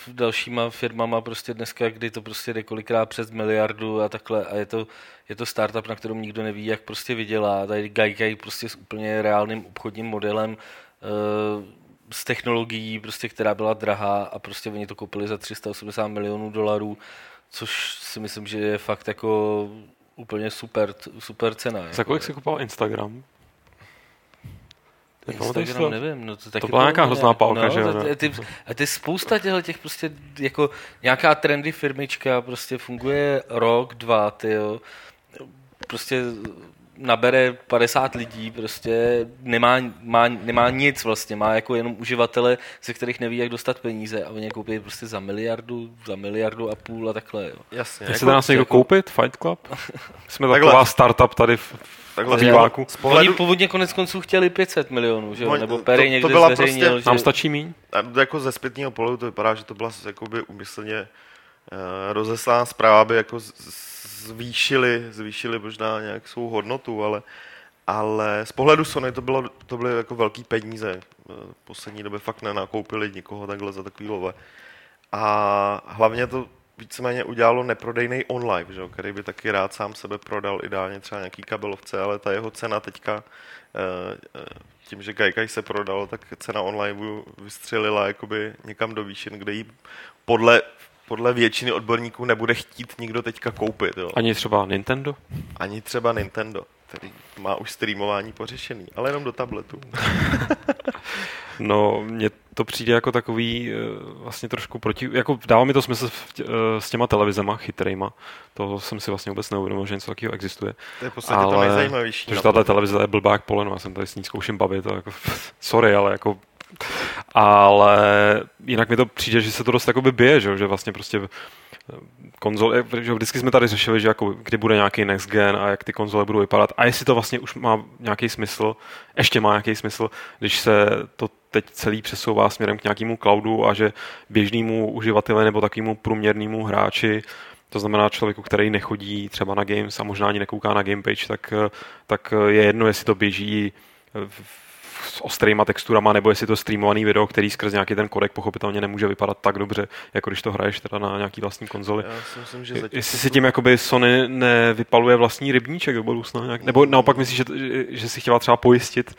dalšíma firmama prostě dneska, kdy to prostě jde kolikrát přes miliardu a takhle a je to, je to startup, na kterém nikdo neví, jak prostě vydělá. Tady Gaikai prostě s úplně reálným obchodním modelem uh, z technologií, prostě, která byla drahá a prostě oni to koupili za 380 milionů dolarů, což si myslím, že je fakt jako úplně super, super cena. Za kolik si kupoval Instagram? Instagram to? nevím. No to, taky to byla nějaká hrozná pálka, no, že jo? A ty, a ty spousta těchto těch prostě jako nějaká trendy firmička prostě funguje rok, dva, ty jo. Prostě nabere 50 lidí, prostě nemá, má, nemá nic vlastně, má jako jenom uživatele, ze kterých neví, jak dostat peníze a oni koupí prostě za miliardu, za miliardu a půl a takhle. Jo. Jasně. Chcete jako, nás někdo jako... koupit? Fight Club? Jsme takhle. taková startup tady v, Takhle. Pohledu... Oni původně konec konců chtěli 500 milionů, že jo? No, Nebo Perry to, někde to byla zveřejnil, prostě, že... Nám stačí míň? A jako ze zpětního pohledu to vypadá, že to byla jakoby umyslně uh, rozeslá zpráva, aby jako z, zvýšili, zvýšili možná nějak svou hodnotu, ale, ale z pohledu Sony to, bylo, to byly jako velký peníze. V poslední době fakt nenakoupili nikoho takhle za takový love. A hlavně to víceméně udělalo neprodejný online, že, který by taky rád sám sebe prodal, ideálně třeba nějaký kabelovce, ale ta jeho cena teďka, eh, eh, tím, že Gaikai se prodal, tak cena online vystřelila jakoby někam do výšin, kde jí podle podle většiny odborníků nebude chtít nikdo teďka koupit. Jo. Ani třeba Nintendo? Ani třeba Nintendo. který má už streamování pořešený, ale jenom do tabletu. No, mně to přijde jako takový eh, vlastně trošku proti, jako dává mi to smysl tě, eh, s těma televizema chytrejma. To jsem si vlastně vůbec neuvědomil, že něco takového existuje. To je v podstatě ale, to nejzajímavější. Že tahle televize je blbák poleno, já jsem tady s ní zkouším bavit, to jako, sorry, ale jako ale jinak mi to přijde, že se to dost jakoby bije, že, že vlastně prostě konzole, že vždycky jsme tady řešili, že jako kdy bude nějaký next gen a jak ty konzole budou vypadat. A jestli to vlastně už má nějaký smysl, ještě má nějaký smysl, když se to teď celý přesouvá směrem k nějakému cloudu a že běžnému uživateli nebo takovému průměrnému hráči to znamená člověku, který nechodí třeba na games a možná ani nekouká na gamepage, tak, tak je jedno, jestli to běží v s ostrýma texturama, nebo jestli to streamovaný video, který skrz nějaký ten kodek pochopitelně nemůže vypadat tak dobře, jako když to hraješ teda na nějaký vlastní konzoli. Já si myslím, že zatím... Jestli si tím jakoby Sony nevypaluje vlastní rybníček do budoucna, nějak, nebo naopak myslíš, že, že si chtěla třeba pojistit,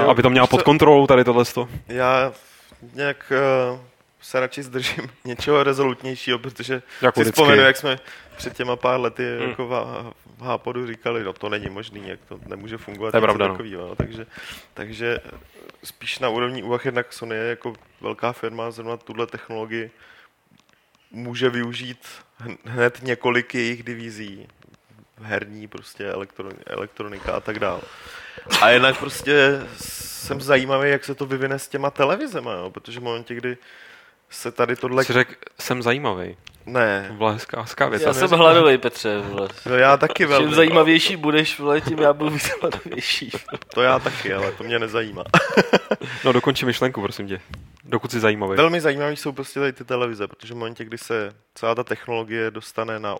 jo, aby to měla pod kontrolou tady tohle? Já nějak uh, se radši zdržím něčeho rezolutnějšího, protože jako si vždycky. vzpomenu, jak jsme před těma pár lety hmm. jako v, v Hápodu říkali, no to není možný, jak to nemůže fungovat. To je pravda, no. takový, no. takže, takže spíš na úrovni úvah jednak Sony je jako velká firma, zrovna tuhle technologii může využít hned několik jejich divizí, herní, prostě elektronika a tak dále. A jednak prostě jsem zajímavý, jak se to vyvine s těma televizema, jo? protože v momentě, kdy se tady tohle... Jsi řekl, jsem zajímavý. Ne. To byla hezká, hezká věc. Já jsem hladový, Petře. Vole. No já taky velmi. Čím zajímavější budeš, vole, tím já budu víc hladovější. To já taky, ale to mě nezajímá. no dokončí myšlenku, prosím tě. Dokud jsi zajímavý. Velmi zajímavý jsou prostě tady ty televize, protože v momentě, kdy se celá ta technologie dostane na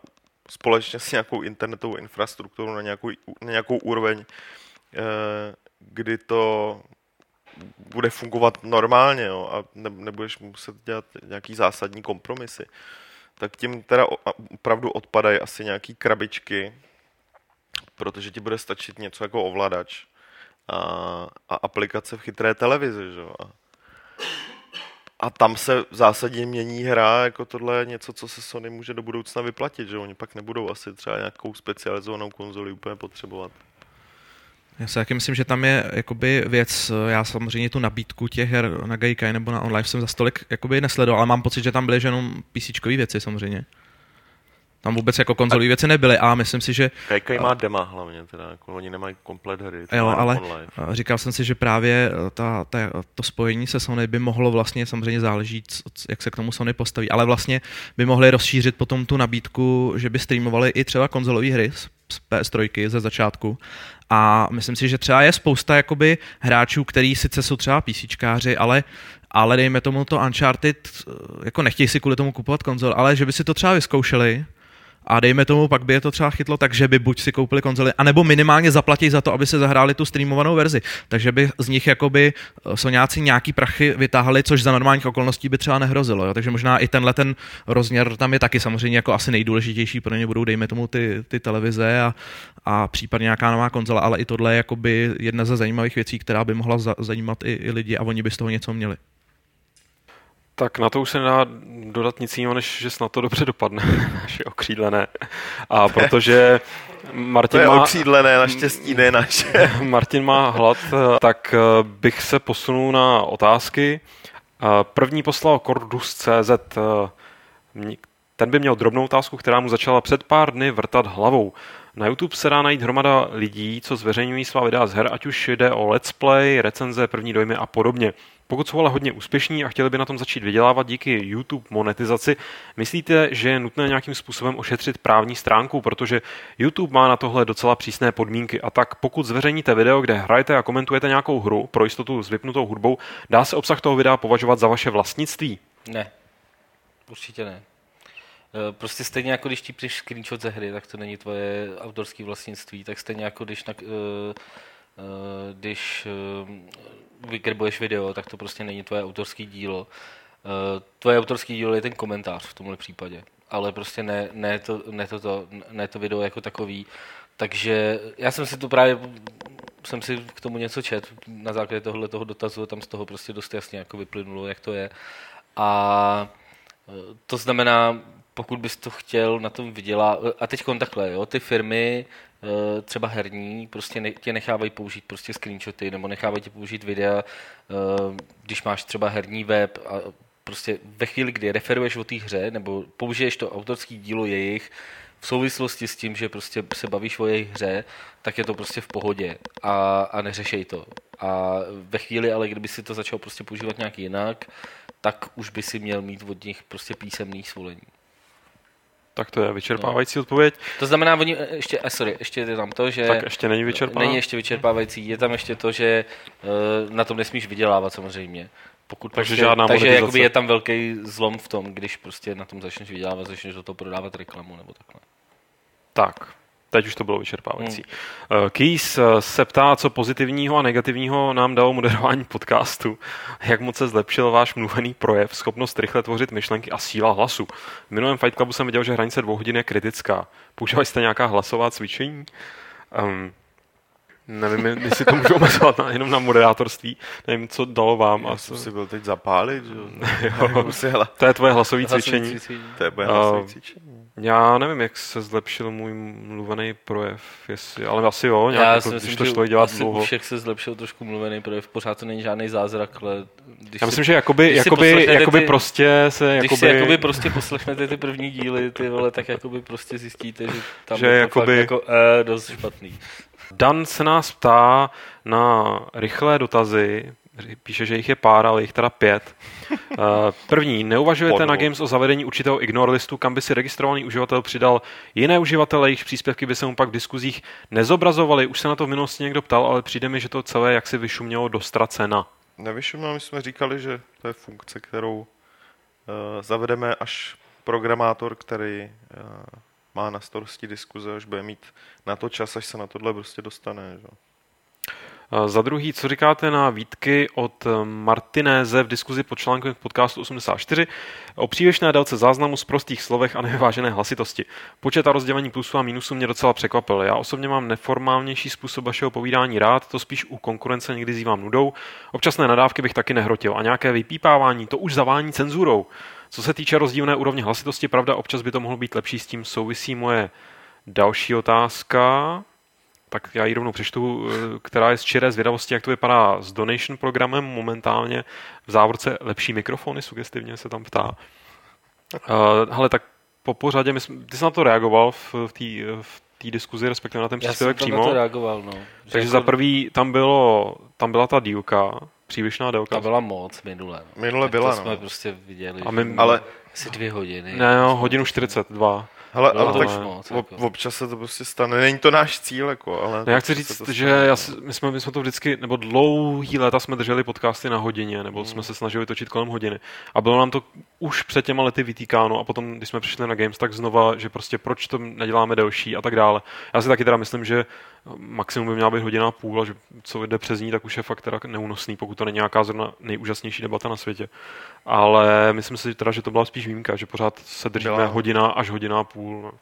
společně s nějakou internetovou infrastrukturou na nějakou, na nějakou úroveň, eh, kdy to bude fungovat normálně jo, a ne, nebudeš muset dělat nějaký zásadní kompromisy, tak tím teda opravdu odpadají asi nějaký krabičky, protože ti bude stačit něco jako ovladač a, a aplikace v chytré televizi. Že? A, a tam se v zásadě mění hra, jako tohle je něco, co se Sony může do budoucna vyplatit, že oni pak nebudou asi třeba nějakou specializovanou konzoli úplně potřebovat. Já si taky myslím, že tam je jakoby věc, já samozřejmě tu nabídku těch her na Gaikai nebo na online jsem za stolik jakoby nesledoval, ale mám pocit, že tam byly jenom PC věci samozřejmě. Tam vůbec jako konzolové věci nebyly a myslím si, že... Gaikai má dema hlavně, teda, jako oni nemají komplet hry. Jo, ale online. říkal jsem si, že právě ta, ta, to spojení se Sony by mohlo vlastně, samozřejmě záleží, jak se k tomu Sony postaví, ale vlastně by mohli rozšířit potom tu nabídku, že by streamovali i třeba konzolové hry z PS3 ze začátku a myslím si, že třeba je spousta jakoby hráčů, který sice jsou třeba PCčkáři, ale ale dejme tomu to Uncharted, jako nechtějí si kvůli tomu kupovat konzol, ale že by si to třeba vyzkoušeli, a dejme tomu, pak by je to třeba chytlo tak, že by buď si koupili konzoli, anebo minimálně zaplatí za to, aby se zahráli tu streamovanou verzi. Takže by z nich jakoby eh, Soňáci nějaký prachy vytáhli, což za normálních okolností by třeba nehrozilo. Jo? Takže možná i tenhle ten rozměr tam je taky samozřejmě jako asi nejdůležitější, pro ně budou, dejme tomu, ty, ty televize a, a případně nějaká nová konzola, ale i tohle je jedna ze zajímavých věcí, která by mohla zajímat i, i lidi a oni by z toho něco měli. Tak na to už se nedá dodat nic jiného, než že snad to dobře dopadne, naše okřídlené. A protože Martin to je má... okřídlené, naštěstí ne naše. Martin má hlad, tak eh, bych se posunul na otázky. Eh, první poslal Cordus.cz. Eh, ten by měl drobnou otázku, která mu začala před pár dny vrtat hlavou. Na YouTube se dá najít hromada lidí, co zveřejňují svá videa z her, ať už jde o let's play, recenze, první dojmy a podobně. Pokud jsou ale hodně úspěšní a chtěli by na tom začít vydělávat díky YouTube monetizaci, myslíte, že je nutné nějakým způsobem ošetřit právní stránku, protože YouTube má na tohle docela přísné podmínky a tak pokud zveřejníte video, kde hrajete a komentujete nějakou hru pro jistotu s vypnutou hudbou, dá se obsah toho videa považovat za vaše vlastnictví? Ne, určitě ne. Eh, prostě stejně jako když ti přiš screenshot ze hry, tak to není tvoje autorské vlastnictví, tak stejně jako když, na, uh, uh, když vykrbuješ video, tak to prostě není tvoje autorské dílo. Uh, tvoje autorské dílo je ten komentář v tomhle případě, ale prostě ne, ne, to, ne, to, to, ne to video jako takový. Takže já jsem si to právě jsem si k tomu něco čet na základě tohle toho dotazu, tam z toho prostě dost jasně jako vyplynulo, jak to je. A to znamená, pokud bys to chtěl na tom vydělat, a teď takhle, jo, ty firmy, eh, třeba herní, prostě ne, tě nechávají použít prostě screenshoty, nebo nechávají tě použít videa, eh, když máš třeba herní web a prostě ve chvíli, kdy referuješ o té hře, nebo použiješ to autorský dílo jejich, v souvislosti s tím, že prostě se bavíš o jejich hře, tak je to prostě v pohodě a, a neřešej to. A ve chvíli, ale kdyby si to začal prostě používat nějak jinak, tak už by si měl mít od nich prostě písemný svolení. Tak to je vyčerpávající no. odpověď. To znamená, oni ještě, eh, sorry, ještě je tam to, že... Tak ještě není vyčerpávající. Není ještě vyčerpávající, je tam ještě to, že uh, na tom nesmíš vydělávat samozřejmě. Pokud takže prostě, žádná takže jakoby je tam velký zlom v tom, když prostě na tom začneš vydělávat, začneš do toho prodávat reklamu nebo takhle. Tak, teď už to bylo vyčerpávající. Hmm. Keys eh, se ptá, co pozitivního a negativního nám dalo moderování podcastu. Jak moc se zlepšil váš mluvený projev, schopnost rychle tvořit myšlenky a síla hlasu. V minulém Fight Clubu jsem viděl, že hranice dvou hodin je kritická. Používali jste nějaká hlasová cvičení? Um, Nevím, jestli to můžu omezovat na, jenom na moderátorství. Nevím, co dalo vám. Já jsem si byl teď zapálit, že jo. to je tvoje hlasové cvičení. To je moje hlasové cvičení. Já nevím, jak se zlepšil můj mluvený projev, jestli, ale asi jo, nějak, Já jako, myslím, když to člověk dělat asi dlouho. všech se zlepšil trošku mluvený projev, pořád to není žádný zázrak, ale... Když Já myslím, si, že jakoby, jakoby, jakoby ty, prostě se... Když jakoby, si jakoby prostě poslechnete ty první díly, ty vole, tak jakoby prostě zjistíte, že tam že je jakoby, jako eh, dost špatný. Dan se nás ptá na rychlé dotazy, píše, že jich je pár, ale jich teda pět. Eh, první, neuvažujete Podvod. na Games o zavedení určitého ignore listu, kam by si registrovaný uživatel přidal jiné uživatele, jejich příspěvky by se mu pak v diskuzích nezobrazovaly. Už se na to v minulosti někdo ptal, ale přijde mi, že to celé jaksi vyšumělo do ztracena. Nevyšumělo, my jsme říkali, že to je funkce, kterou uh, zavedeme až programátor, který uh, má na starosti diskuze, až bude mít na to čas, až se na tohle prostě dostane. Že? Za druhý, co říkáte na výtky od Martinéze v diskuzi pod článkem podcastu 84 o přívěšné délce záznamu z prostých slovech a nevyvážené hlasitosti. Počet a rozdělení plusů a minusů mě docela překvapil. Já osobně mám neformálnější způsob vašeho povídání rád, to spíš u konkurence někdy zývám nudou. Občasné nadávky bych taky nehrotil a nějaké vypípávání, to už zavání cenzurou. Co se týče rozdílné úrovně hlasitosti, pravda, občas by to mohlo být lepší, s tím souvisí moje další otázka tak já ji rovnou přečtu, eh, která je z čiré zvědavosti, jak to vypadá s donation programem momentálně v závorce lepší mikrofony, sugestivně se tam ptá. Uh, hele, tak po pořadě, my jsme, ty jsi na to reagoval v, v té v té diskuzi, respektive na ten příspěvek přímo. Já jsem na to reagoval, no. Takže jako... za prvý tam, bylo, tam byla ta dílka, přílišná délka. Ta byla moc minule. No. Minule byla, to no. jsme prostě viděli. A my, ale asi dvě hodiny. Ne, no, hodinu 42. Hele, ale tak moc, jako. občas se to prostě stane. Není to náš cíl, jako, ale... No já chci říct, že já, my, jsme, my jsme to vždycky, nebo dlouhý léta jsme drželi podcasty na hodině, nebo hmm. jsme se snažili točit kolem hodiny. A bylo nám to už před těma lety vytýkáno a potom, když jsme přišli na Games, tak znova, že prostě proč to neděláme delší a tak dále. Já si taky teda myslím, že maximum by měla být hodina a půl a že co jde přes ní, tak už je fakt teda neúnosný, pokud to není nějaká zrovna nejúžasnější debata na světě. Ale myslím si teda, že to byla spíš výjimka, že pořád se držíme byla. hodina až hodina a půl. No.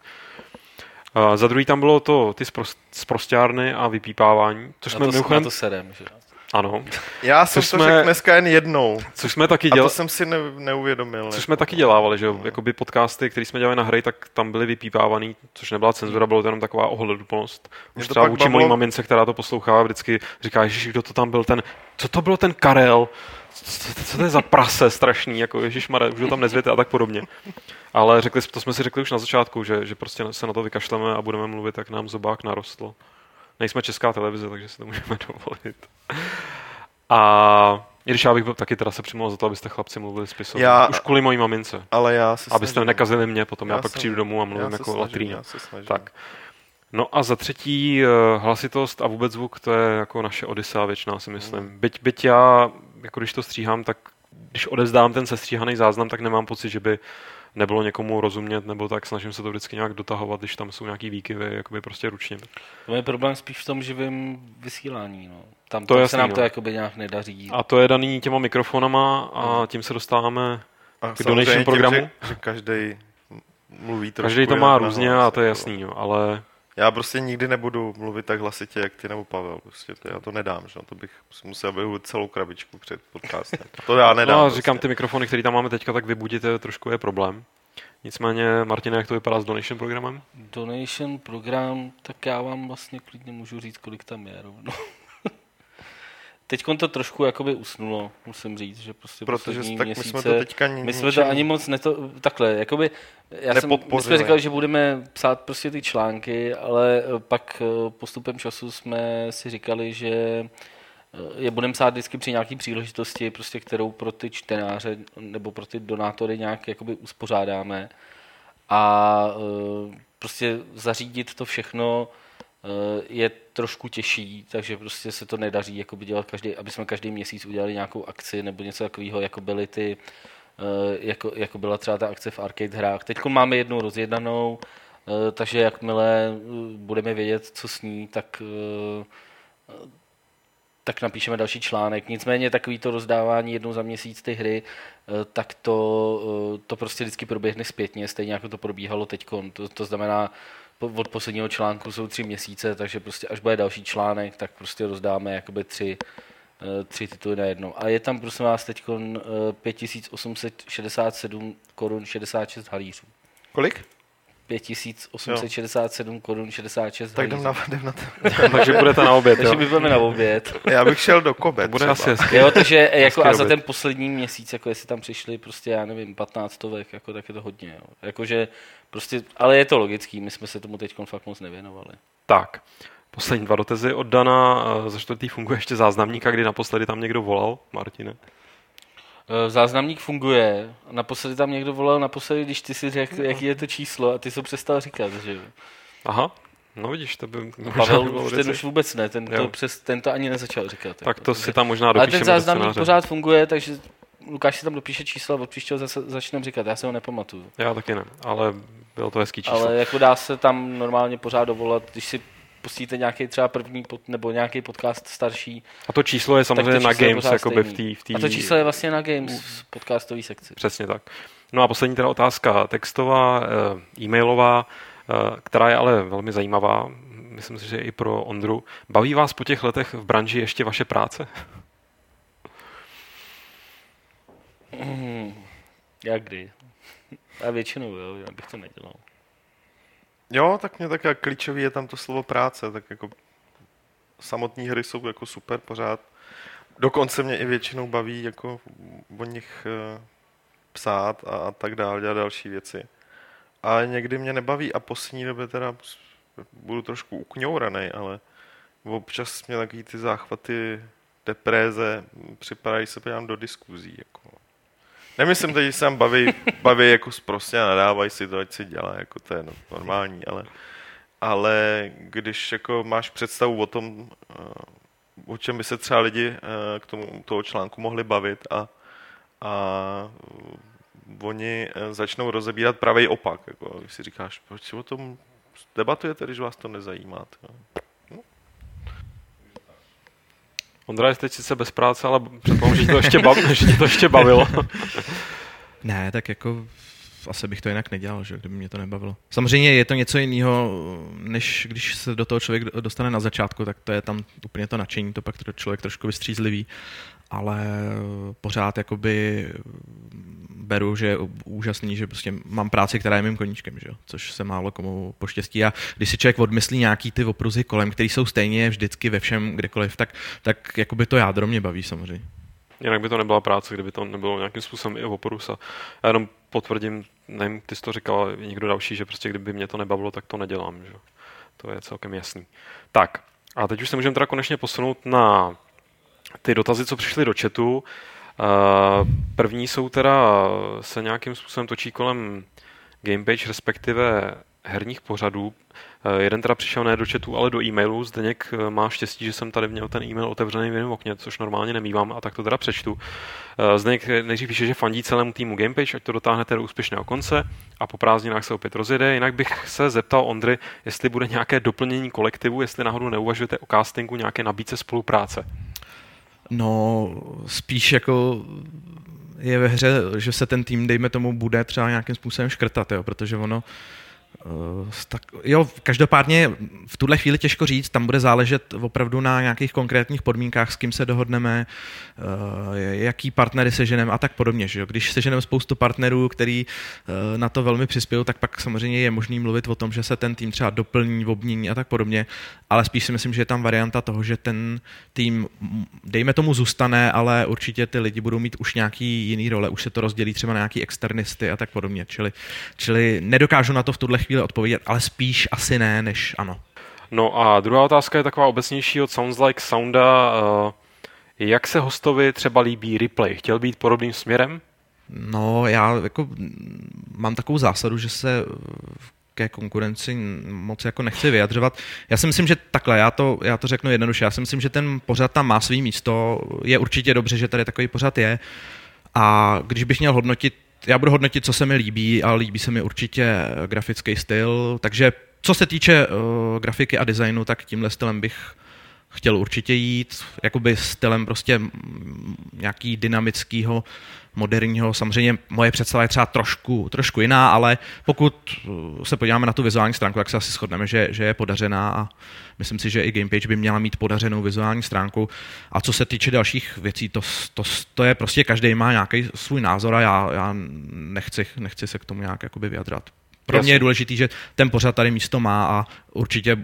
A za druhý tam bylo to ty sprostárny a vypípávání, což jsme to, mimochodem... to serem, že? Ano. Já jsem což to jsme, řekl dneska jen jednou. Což jsme taky dělali. A to jsem si ne, neuvědomil. Což jsme taky dělávali, že jo. Jakoby podcasty, které jsme dělali na hry, tak tam byly vypípávaný, což nebyla cenzura, bylo to jenom taková ohleduplnost. Už třeba vůči mojí mamince, která to poslouchá, vždycky říká, že kdo to tam byl, ten, co to bylo ten Karel, co, co, co to je za prase strašný, jako Ježíš už ho tam nezvěte a tak podobně. Ale řekli, to jsme si řekli už na začátku, že, že prostě se na to vykašleme a budeme mluvit, jak nám zobák narostl. Nejsme česká televize, takže si to můžeme dovolit. A i když já bych byl taky teda se přimluvil za to, abyste chlapci mluvili spisovně. Já, Už kvůli mojí mamince. Ale já se Abyste snažím. nekazili mě, potom já, já pak přijdu domů a mluvím jako latrína. Tak. No a za třetí eh, hlasitost a vůbec zvuk, to je jako naše Odyssea většiná, si myslím. Mm. Byť, byť já, jako když to stříhám, tak když odezdám ten sestříhaný záznam, tak nemám pocit, že by nebylo někomu rozumět, nebo tak snažím se to vždycky nějak dotahovat, když tam jsou nějaký výkyvy, jakoby prostě ručně. To je problém spíš v tom živém vysílání. No. Tam, to tam jasný, se nám no. to jakoby nějak nedaří. A to je daný těma mikrofonama a tím se dostáváme a k donation programu. Tím, že, že každý mluví trošku Každý to má různě a to je jako- jasný, jo, ale já prostě nikdy nebudu mluvit tak hlasitě, jak ty nebo Pavel. Prostě to, já to nedám, že? to bych musel vyhudit celou krabičku před podcastem. To já nedám. No, prostě. říkám, ty mikrofony, které tam máme teďka, tak vybudit trošku je problém. Nicméně, Martin, jak to vypadá s donation programem? Donation program, tak já vám vlastně klidně můžu říct, kolik tam je rovno. Teď to trošku jakoby usnulo, musím říct, že prostě Protože tak měsíce, my jsme to teďka ni- my jsme to ani moc neto, takhle, jakoby, já jsem, my jsme říkali, že budeme psát prostě ty články, ale eh, pak eh, postupem času jsme si říkali, že eh, je budeme psát vždycky při nějaké příležitosti, prostě kterou pro ty čtenáře nebo pro ty donátory nějak jakoby uspořádáme. A prostě zařídit to všechno je trošku těžší, takže prostě se to nedaří jako by dělat každý, aby jsme každý měsíc udělali nějakou akci nebo něco takového, jako byly ty, eh, jako, jako byla třeba ta akce v arcade hrách. Teď máme jednu rozjednanou, eh, takže jakmile budeme vědět, co s ní, tak tak napíšeme další článek. Nicméně takový to rozdávání jednou za měsíc ty hry, tak to, to prostě vždycky proběhne zpětně, stejně jako to probíhalo teď. To, to znamená, od posledního článku jsou tři měsíce, takže prostě až bude další článek, tak prostě rozdáme jakoby tři, eh, tři tituly na jedno. A je tam prosím vás teď 5867 korun 66 halířů. Kolik? 5867 korun 66 Tak jdem na, jdem na to. takže budete na oběd, Takže my budeme na oběd. Já bych šel do Kobe Bude asi hezky. Jo, takže jako a za ten poslední měsíc, jako jestli tam přišli prostě, já nevím, 15 stovek, jako tak je to hodně. Jo. Jakože prostě, ale je to logický, my jsme se tomu teď fakt moc nevěnovali. Tak, poslední dva dotezy od Dana. Za čtvrtý funguje ještě záznamníka, kdy naposledy tam někdo volal, Martine? Eh, záznamník funguje. Naposledy tam někdo volal, naposledy, když ty si řekl, jaký je to číslo a ty jsi přestal říkat, že Aha, no vidíš, to by Pavel už ten už vůbec ne, ten to, přes, ten to ani nezačal říkat. Tak jako, to si tam možná dopíšeme Ale ten záznamník pořád funguje, takže Lukáš si tam dopíše číslo a od příštího zase začneme říkat, já se ho nepamatuju. Já taky ne, ale bylo to hezký číslo. Ale jako dá se tam normálně pořád dovolat, když si pustíte nějaký třeba první pod, nebo nějaký podcast starší. A to číslo je samozřejmě na Games, jako by v té... V tý... A to číslo je vlastně na Games v podcastové sekci. Přesně tak. No a poslední teda otázka textová, eh, e-mailová, eh, která je ale velmi zajímavá, myslím si, že i pro Ondru. Baví vás po těch letech v branži ještě vaše práce? Hmm, jak kdy? A většinou, jo, já bych to nedělal. Jo, tak mě tak klíčový je tam to slovo práce, tak jako samotné hry jsou jako super pořád. Dokonce mě i většinou baví jako o nich eh, psát a, a tak dále, dělat další věci. A někdy mě nebaví a poslední době teda budu trošku ukňouraný, ale občas mě takový ty záchvaty depréze připadají se do diskuzí. Jako. Nemyslím že se tam baví, baví jako prostě a nadávají si to, ať si dělá, jako to je normální, ale, ale když jako máš představu o tom, eh, o čem by se třeba lidi eh, k tomu toho článku mohli bavit a, a oni eh, začnou rozebírat pravý opak. Jako, když si říkáš, proč o tom debatujete, když vás to nezajímá. Ondra je teď sice bez práce, ale předpokládám, že, to ještě bav, že tě to ještě bavilo. ne, tak jako asi bych to jinak nedělal, že, kdyby mě to nebavilo. Samozřejmě je to něco jiného, než když se do toho člověk dostane na začátku, tak to je tam úplně to nadšení, to pak to člověk trošku vystřízlivý, ale pořád jakoby beru, že je úžasný, že prostě mám práci, která je mým koníčkem, že? což se málo komu poštěstí. A když si člověk odmyslí nějaký ty opruzy kolem, které jsou stejně vždycky ve všem, kdekoliv, tak, tak jakoby to jádro mě baví samozřejmě. Jinak by to nebyla práce, kdyby to nebylo nějakým způsobem i oporus. A já jenom potvrdím, nevím, ty jsi to říkal, někdo další, že prostě kdyby mě to nebavilo, tak to nedělám. Že? To je celkem jasný. Tak, a teď už se můžeme teda konečně posunout na ty dotazy, co přišly do chatu. První jsou teda, se nějakým způsobem točí kolem gamepage, respektive herních pořadů. Jeden teda přišel ne do chatu, ale do e-mailu. Zdeněk má štěstí, že jsem tady měl ten e-mail otevřený v jiném okně, což normálně nemývám a tak to teda přečtu. Zdeněk nejdřív píše, že fandí celému týmu Gamepage, ať to dotáhnete do úspěšného konce a po prázdninách se opět rozjede. Jinak bych se zeptal Ondry, jestli bude nějaké doplnění kolektivu, jestli náhodou neuvažujete o castingu nějaké nabídce spolupráce. No, spíš jako je ve hře, že se ten tým, dejme tomu, bude třeba nějakým způsobem škrtat, jo, protože ono tak, jo, každopádně v tuhle chvíli těžko říct, tam bude záležet opravdu na nějakých konkrétních podmínkách, s kým se dohodneme, uh, jaký partnery seženeme a tak podobně. Že jo? Když seženeme spoustu partnerů, který uh, na to velmi přispějí, tak pak samozřejmě je možný mluvit o tom, že se ten tým třeba doplní, obmění a tak podobně, ale spíš si myslím, že je tam varianta toho, že ten tým, dejme tomu, zůstane, ale určitě ty lidi budou mít už nějaký jiný role, už se to rozdělí třeba na nějaký externisty a tak podobně. Čili, čili nedokážu na to v tuhle chvíli chvíli odpovědět, ale spíš asi ne, než ano. No a druhá otázka je taková obecnější od Sounds Like Sounda. Eh, jak se hostovi třeba líbí replay? Chtěl být podobným směrem? No, já jako mám takovou zásadu, že se ke konkurenci moc jako nechci vyjadřovat. Já si myslím, že takhle, já to, já to řeknu jednoduše, já si myslím, že ten pořad tam má svý místo, je určitě dobře, že tady takový pořad je a když bych měl hodnotit já budu hodnotit, co se mi líbí a líbí se mi určitě grafický styl, takže co se týče uh, grafiky a designu, tak tímhle stylem bych chtěl určitě jít, jakoby stylem prostě nějaký dynamického, moderního. Samozřejmě moje představa je třeba trošku, trošku jiná, ale pokud se podíváme na tu vizuální stránku, tak se asi shodneme, že, že je podařená a myslím si, že i Gamepage by měla mít podařenou vizuální stránku. A co se týče dalších věcí, to, to, to je prostě každý má nějaký svůj názor a já, já nechci, nechci se k tomu nějak jakoby vyjadrat. Pro mě je důležité, že ten pořad tady místo má a určitě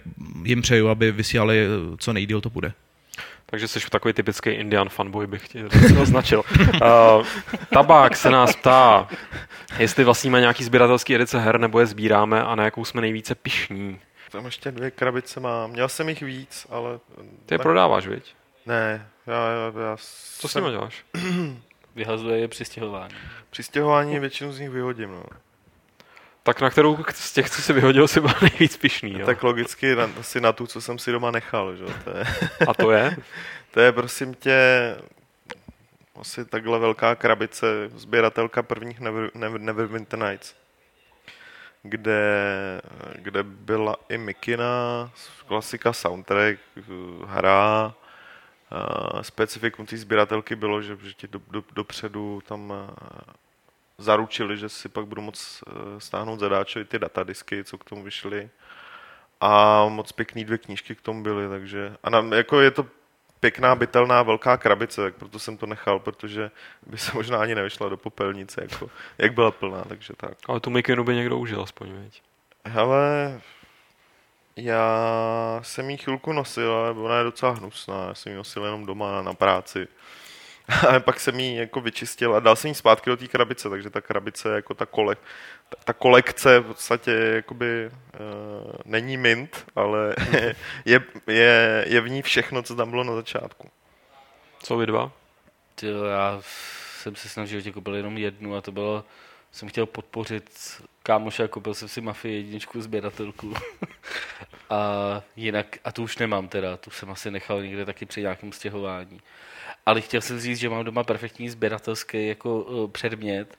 jim přeju, aby vysílali co nejdíl to bude. Takže jsi takový typický Indian fanboy, bych tě označil. uh, tabák se nás ptá, jestli vlastníme nějaký sběratelský edice her, nebo je sbíráme a na jakou jsme nejvíce pišní. Tam ještě dvě krabice mám. Měl jsem jich víc, ale... Ty je prodáváš, viď? Ne, já, já, já Co jsem... s nimi děláš? Vyhazuje je při stěhování. Při stěhování většinu z nich vyhodím, no. Tak na kterou z těch, co si vyhodil, si byl nejvíc pišný, jo? Tak logicky na, asi na tu, co jsem si doma nechal, že? To je... A to je? to je, prosím tě, asi takhle velká krabice, sběratelka prvních Never, Never, Neverwinter Nights, kde, kde byla i Mikina, klasika soundtrack, hra, specifikum té sběratelky bylo, že, že ti do, do, dopředu tam zaručili, že si pak budu moc eh, stáhnout zadáčovi ty datadisky, co k tomu vyšly. A moc pěkný dvě knížky k tomu byly, takže a na, jako je to pěkná, bytelná, velká krabice, tak proto jsem to nechal, protože by se možná ani nevyšla do popelnice, jako, jak byla plná, takže tak. Ale tu mikinu by někdo užil aspoň, veď? Hele, já jsem jí chvilku nosil, ale ona je docela hnusná, já jsem ji nosil jenom doma na práci. ale pak jsem ji jako vyčistil a dal jsem ji zpátky do té krabice, takže ta krabice jako ta, kole, ta, ta kolekce v podstatě jakoby uh, není mint, ale je, je, je v ní všechno, co tam bylo na začátku. Co vy dva? Tyjo, já jsem se snažil, že koupil jenom jednu a to bylo, jsem chtěl podpořit kámoše a koupil jsem si Mafii jedničku sběratelku. a jinak, a tu už nemám teda, tu jsem asi nechal někde taky při nějakém stěhování. Ale chtěl jsem říct, že mám doma perfektní sběratelský jako uh, předmět,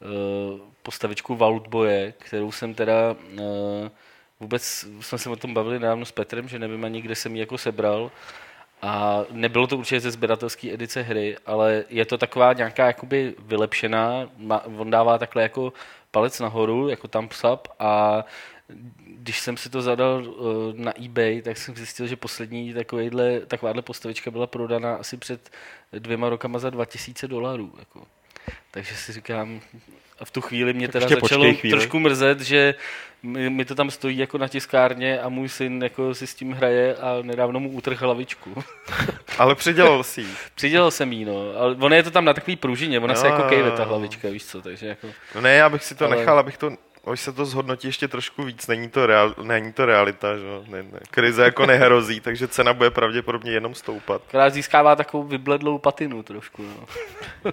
uh, postavičku Vaultboje, kterou jsem teda uh, vůbec, jsme se o tom bavili dávno s Petrem, že nevím ani, kde jsem ji jako sebral. A nebylo to určitě ze sběratelské edice hry, ale je to taková nějaká jakoby vylepšená, on dává takhle jako palec nahoru, jako tam psap a když jsem si to zadal uh, na eBay, tak jsem zjistil, že poslední takovýhle, takováhle postavička byla prodaná asi před dvěma rokama za 2000 dolarů. Jako. Takže si říkám, a v tu chvíli mě teda Ještě začalo trošku mrzet, že mi, mi to tam stojí jako na tiskárně a můj syn jako si s tím hraje a nedávno mu utrhl hlavičku. Ale přidělal si ji. Přidělal jsem jí, no. Ale ono je to tam na takový pružině, ona no, se jako kejve ta hlavička, víš co, takže jako... No ne, já bych si to ale... nechal, abych to Až se to zhodnotí ještě trošku víc, není to, real, není to realita, že? Ne, ne. krize jako nehrozí, takže cena bude pravděpodobně jenom stoupat. Která získává takovou vybledlou patinu trošku. No.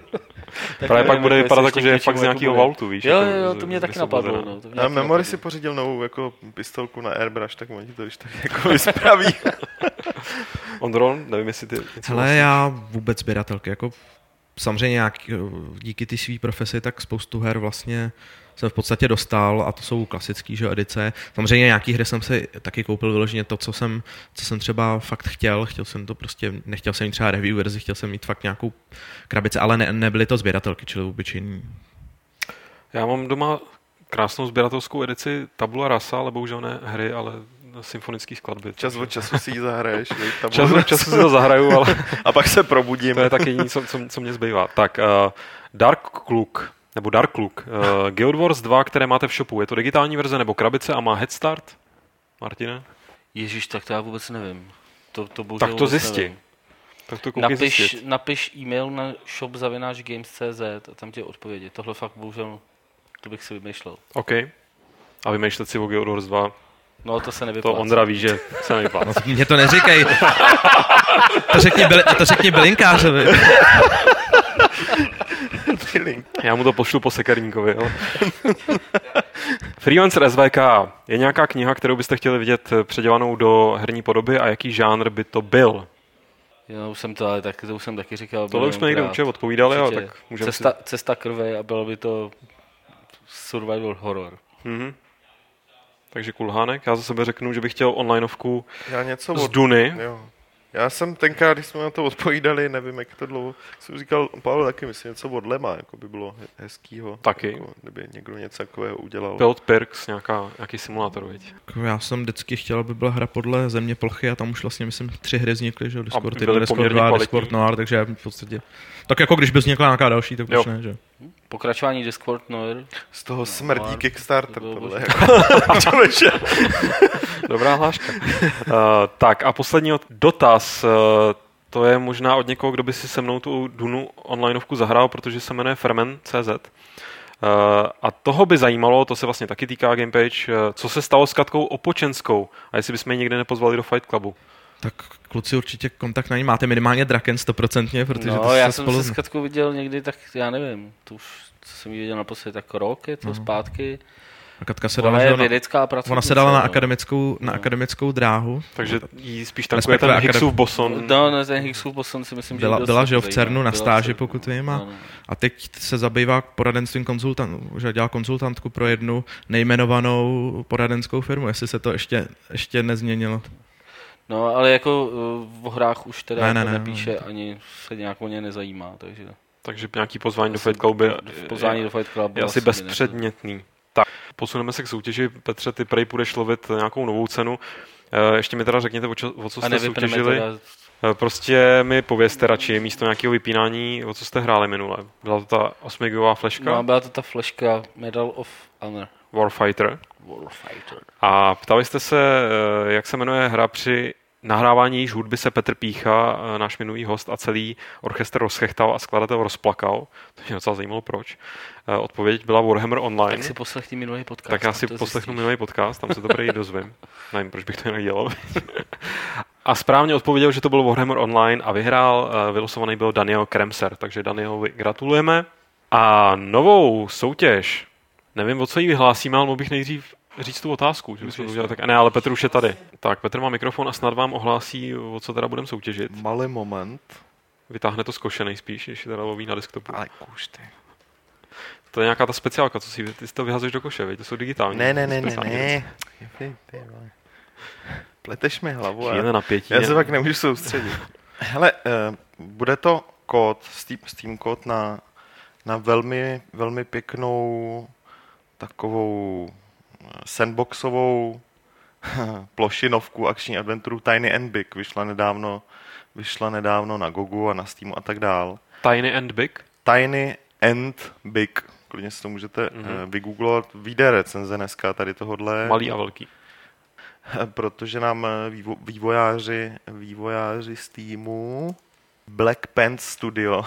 Právě pak bude vypadat jako, že je fakt z nějakého vaultu, víš? Jo, jo, jo, to mě taky napadlo. No, to mě a Memory si pořídil novou jako pistolku na airbrush, tak oni to když tak jako vyspraví. Ondron, nevím, jestli ty... Hele, já vůbec sběratelky, jako samozřejmě nějak, díky ty své profesi, tak spoustu her vlastně jsem v podstatě dostal a to jsou klasické že, edice. Samozřejmě nějaký hry jsem si taky koupil vyloženě to, co jsem, co jsem třeba fakt chtěl. Chtěl jsem to prostě, nechtěl jsem mít třeba review verzi, chtěl jsem mít fakt nějakou krabici, ale ne, nebyly to sběratelky, čili obyčejný. Já mám doma krásnou sběratelskou edici Tabula Rasa, ale bohužel ne hry, ale symfonické skladby. Čas od času si ji zahraješ. Čas od času si to zahraju, ale A pak se probudím. to je tak jediné, co, co, co mě zbývá. Tak, uh, Dark Kluk, nebo Dark Kluk, uh, Guild Wars 2, které máte v shopu, je to digitální verze nebo krabice a má head start? Martine? Ježíš, tak to já vůbec nevím. To, to bohužel Tak to nevím. Tak to Napiš, zjistit. napiš e-mail na shop.games.cz a tam tě odpovědi. Tohle fakt bohužel, to bych si vymýšlel. OK. A vymýšlet si o Guild Wars 2, No to se to nevyplácí. Ondra ví, že se nevyplácí. No, mě to neříkej. To řekni, byli, to řekni bylinkářovi. Feeling. Já mu to pošlu po sekerníkovi. Jo. Freelancer SVK. Je nějaká kniha, kterou byste chtěli vidět předělanou do herní podoby a jaký žánr by to byl? Já už jsem to, ale tak, to už jsem taky říkal. Tohle už jsme někde určitě odpovídali, ale Určitě. tak můžeme cesta, cesta krve a bylo by to survival horror. si... Mhm. Takže kulhánek. Já za sebe řeknu, že bych chtěl onlineovku Já něco z od... Duny. Jo. Já jsem tenkrát, když jsme na to odpovídali, nevím, jak to dlouho, jsem říkal, Pavel taky myslím, něco od Lema, jako by bylo he- hezkýho. Taky. Jako, kdyby někdo něco takového udělal. Build Perks, nějaká, nějaký simulátor, viď? Já jsem vždycky chtěl, aby byla hra podle země plochy a tam už vlastně, myslím, tři hry vznikly, že jo, Discord byly 1, Discord poměrně 2, kvalitní. Discord Noir, takže v podstatě... Tak jako když by vznikla nějaká další, tak Jo. ne, že? Pokračování Discord Noir. Z toho smrdí ale Kickstarter, to bylo tohle. Jako. Dobrá hláška. uh, tak a poslední dotaz. Uh, to je možná od někoho, kdo by si se mnou tu Dunu onlineovku zahrál, protože se jmenuje Fermen.cz. Uh, a toho by zajímalo, to se vlastně taky týká Gamepage, uh, co se stalo s Katkou Opočenskou a jestli bychom ji někdy nepozvali do Fight Clubu. Tak kluci určitě kontakt na ní máte minimálně Draken stoprocentně, protože no, to já se jsem spolu... se s Katkou viděl někdy, tak já nevím, to už co jsem ji viděl naposledy, tak rok je to No. zpátky. A Katka se Ona dala, že je vědecká pracovnice. ona se dala na no. akademickou, na No. akademickou dráhu. Takže jí spíš Respektive ten akadem- Higgsův boson. No, no, ten Higgsův boson si myslím, že Byla- byla, že jo, v. CERNu na stáži, CERNu. pokud vím, a- No, no. A teď se zabývá poradenstvím konzultant, že dělá konzultantku pro jednu nejmenovanou poradenskou firmu, jestli se to ještě, ještě nezměnilo. No, ale jako uh, v hrách už teda Ne, ne, ne, ne, ne, nepíše, ne. ani se nějak o ně nezajímá, takže Takže nějaký pozvání do Fight Clubu pozvání do Fight Clubu je asi bezpředmětný. Tak, posuneme se k soutěži. Petře, ty prej půjdeš lovit nějakou novou cenu. Eh, Ještě mi teda řekněte, o, čo, o co jste soutěžili. teda, Eh, Prostě mi povězte radši místo nějakého vypínání, o co jste hráli minule. Byla to ta 8 gigová fleška, no, byla to ta fleška Medal of Honor. Warfighter. Warfighter. A ptali jste se, eh, jak se jmenuje hra při nahrávání jejíž hudby se Petr Pícha, eh, náš minulý host a celý orchestr rozchechtal a skladatel rozplakal. To mě docela zajímalo, proč. Eh, Odpověď byla Warhammer Online. Tak si poslechni minulý podcast. Tak já si poslechnu zjistíš. minulý podcast, tam se to prý dozvím. Nevím, proč bych to jinak dělal. a správně odpověděl, že to byl Warhammer Online a vyhrál, vylosovaný byl Daniel Kremser, takže Danielovi gratulujeme. A novou soutěž, nevím, o co jí vyhlásíme, ale mohl bych nejdřív říct tu otázku, že bychom to udělali tak. a Ne, ale Petr už je tady. Tak, Petr má mikrofon a snad vám ohlásí, o co teda budeme soutěžit. Malý moment. Vytáhne to z koše nejspíš, když je teda loví na desktopu. Ale kuš ty. To je nějaká ta speciálka, co si ty si to vyhazuješ do koše, viď? to jsou digitální. Ne, ne, ne, ne, ne. Pleteš mi hlavu. Chvíle napětí. Já ne? se pak nemůžu soustředit. Hele, uh, bude to kód, Steam, Steam kód na, na velmi, velmi pěknou takovou eh, sandboxovou plošinovku akční adventuru Tiny and Big. Vyšla nedávno, vyšla nedávno na Gogu a na Steamu a tak dál. Tiny and Big? Tiny and Big. Klidně si to můžete Mhm. mm-hmm. vygooglovat. Vyjde recenze dneska tady tohodle. Malý a velký. protože nám eh, vývo, vývojáři, vývojáři z týmu Black Pants Studio,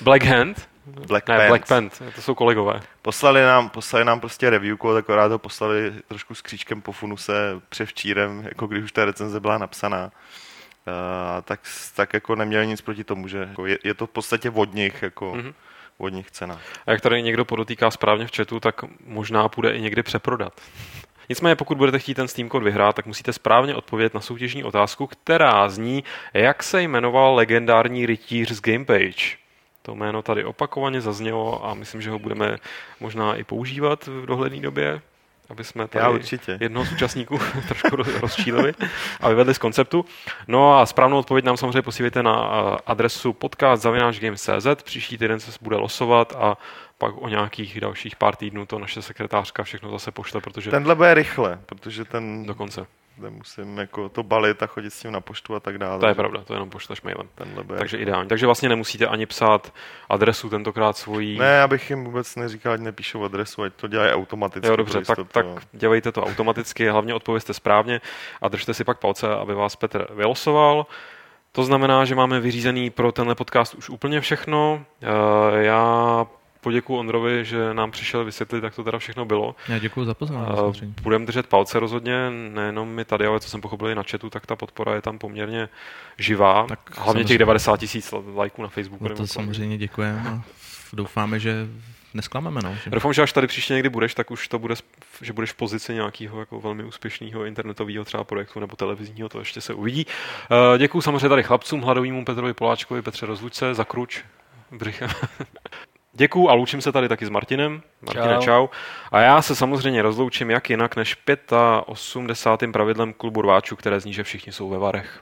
Black Hand? Black Ne, Pants, Black Pant, to jsou kolegové. poslali nám, poslali nám prostě review kód, akorát to poslali trošku s kříčkem po funuse převčírem, jako když už ta recenze byla napsaná. Uh, tak, tak jako neměli nic proti tomu, že jako je, je to v podstatě od nich, jako Mhm. mm-hmm. od nich cena. A jak tady někdo podotýká správně v chatu, tak možná půjde i někdy přeprodat. Nicméně, pokud budete chtít ten Steam kód vyhrát, tak musíte správně odpovědět na soutěžní otázku, která zní, jak se jmenoval legendární rytíř z Gamepage. To jméno tady opakovaně zaznělo a myslím, že ho budeme možná i používat v dohledné době. aby jsme Já tady určitě. jednoho z účastníků trošku roz- rozčílili a vyvedli z konceptu. No a správnou odpověď nám samozřejmě posílejte na adresu podcast.games.cz. Příští týden se bude losovat a pak o nějakých dalších pár týdnů to naše sekretářka všechno zase pošle, protože Tenhle bude rychle, protože ten, dokonce. Ten musím jako to balit a chodit s tím na poštu a tak dále. To je pravda, to jenom pošleš mailem. Tenhle bude Takže ideální. Takže vlastně nemusíte ani psát adresu tentokrát svojí. Ne, abych jim vůbec neříkal, ať nepíšou adresu, ať to dělají automaticky. Jo, dobře, tak, tak dělejte to automaticky, hlavně odpovězte správně a držte si pak palce, aby vás Petr vylosoval. To znamená, že máme vyřízený pro tenhle podcast už úplně všechno. Eh, Já poděkuji Ondrovi, že nám přišel vysvětlit, jak to teda všechno bylo. Já děkuji za pozvání. Eh, samozřejmě. Budeme držet palce rozhodně, nejenom my tady, ale co jsem pochopil i na chatu, tak ta podpora je tam poměrně živá. Tak Hlavně těch samozřejmě. 90 tisíc lajků na Facebooku. No to samozřejmě děkujeme a doufáme, že nesklameme. No, že... Doufám, že až tady příště někdy budeš, tak už to bude, že budeš v pozici nějakého jako velmi úspěšného internetového třeba projektu nebo televizního, to ještě se uvidí. Uh, děkuji samozřejmě tady chlapcům, hladovýmu Petrovi Poláčkovi, Petře Rozlučce, za kruč. Děkuju a loučím se tady taky s Martinem. Martine, čau. Čau. A já se samozřejmě rozloučím jak jinak než 85. pravidlem klubu rváčů, které zní, že všichni jsou ve varech.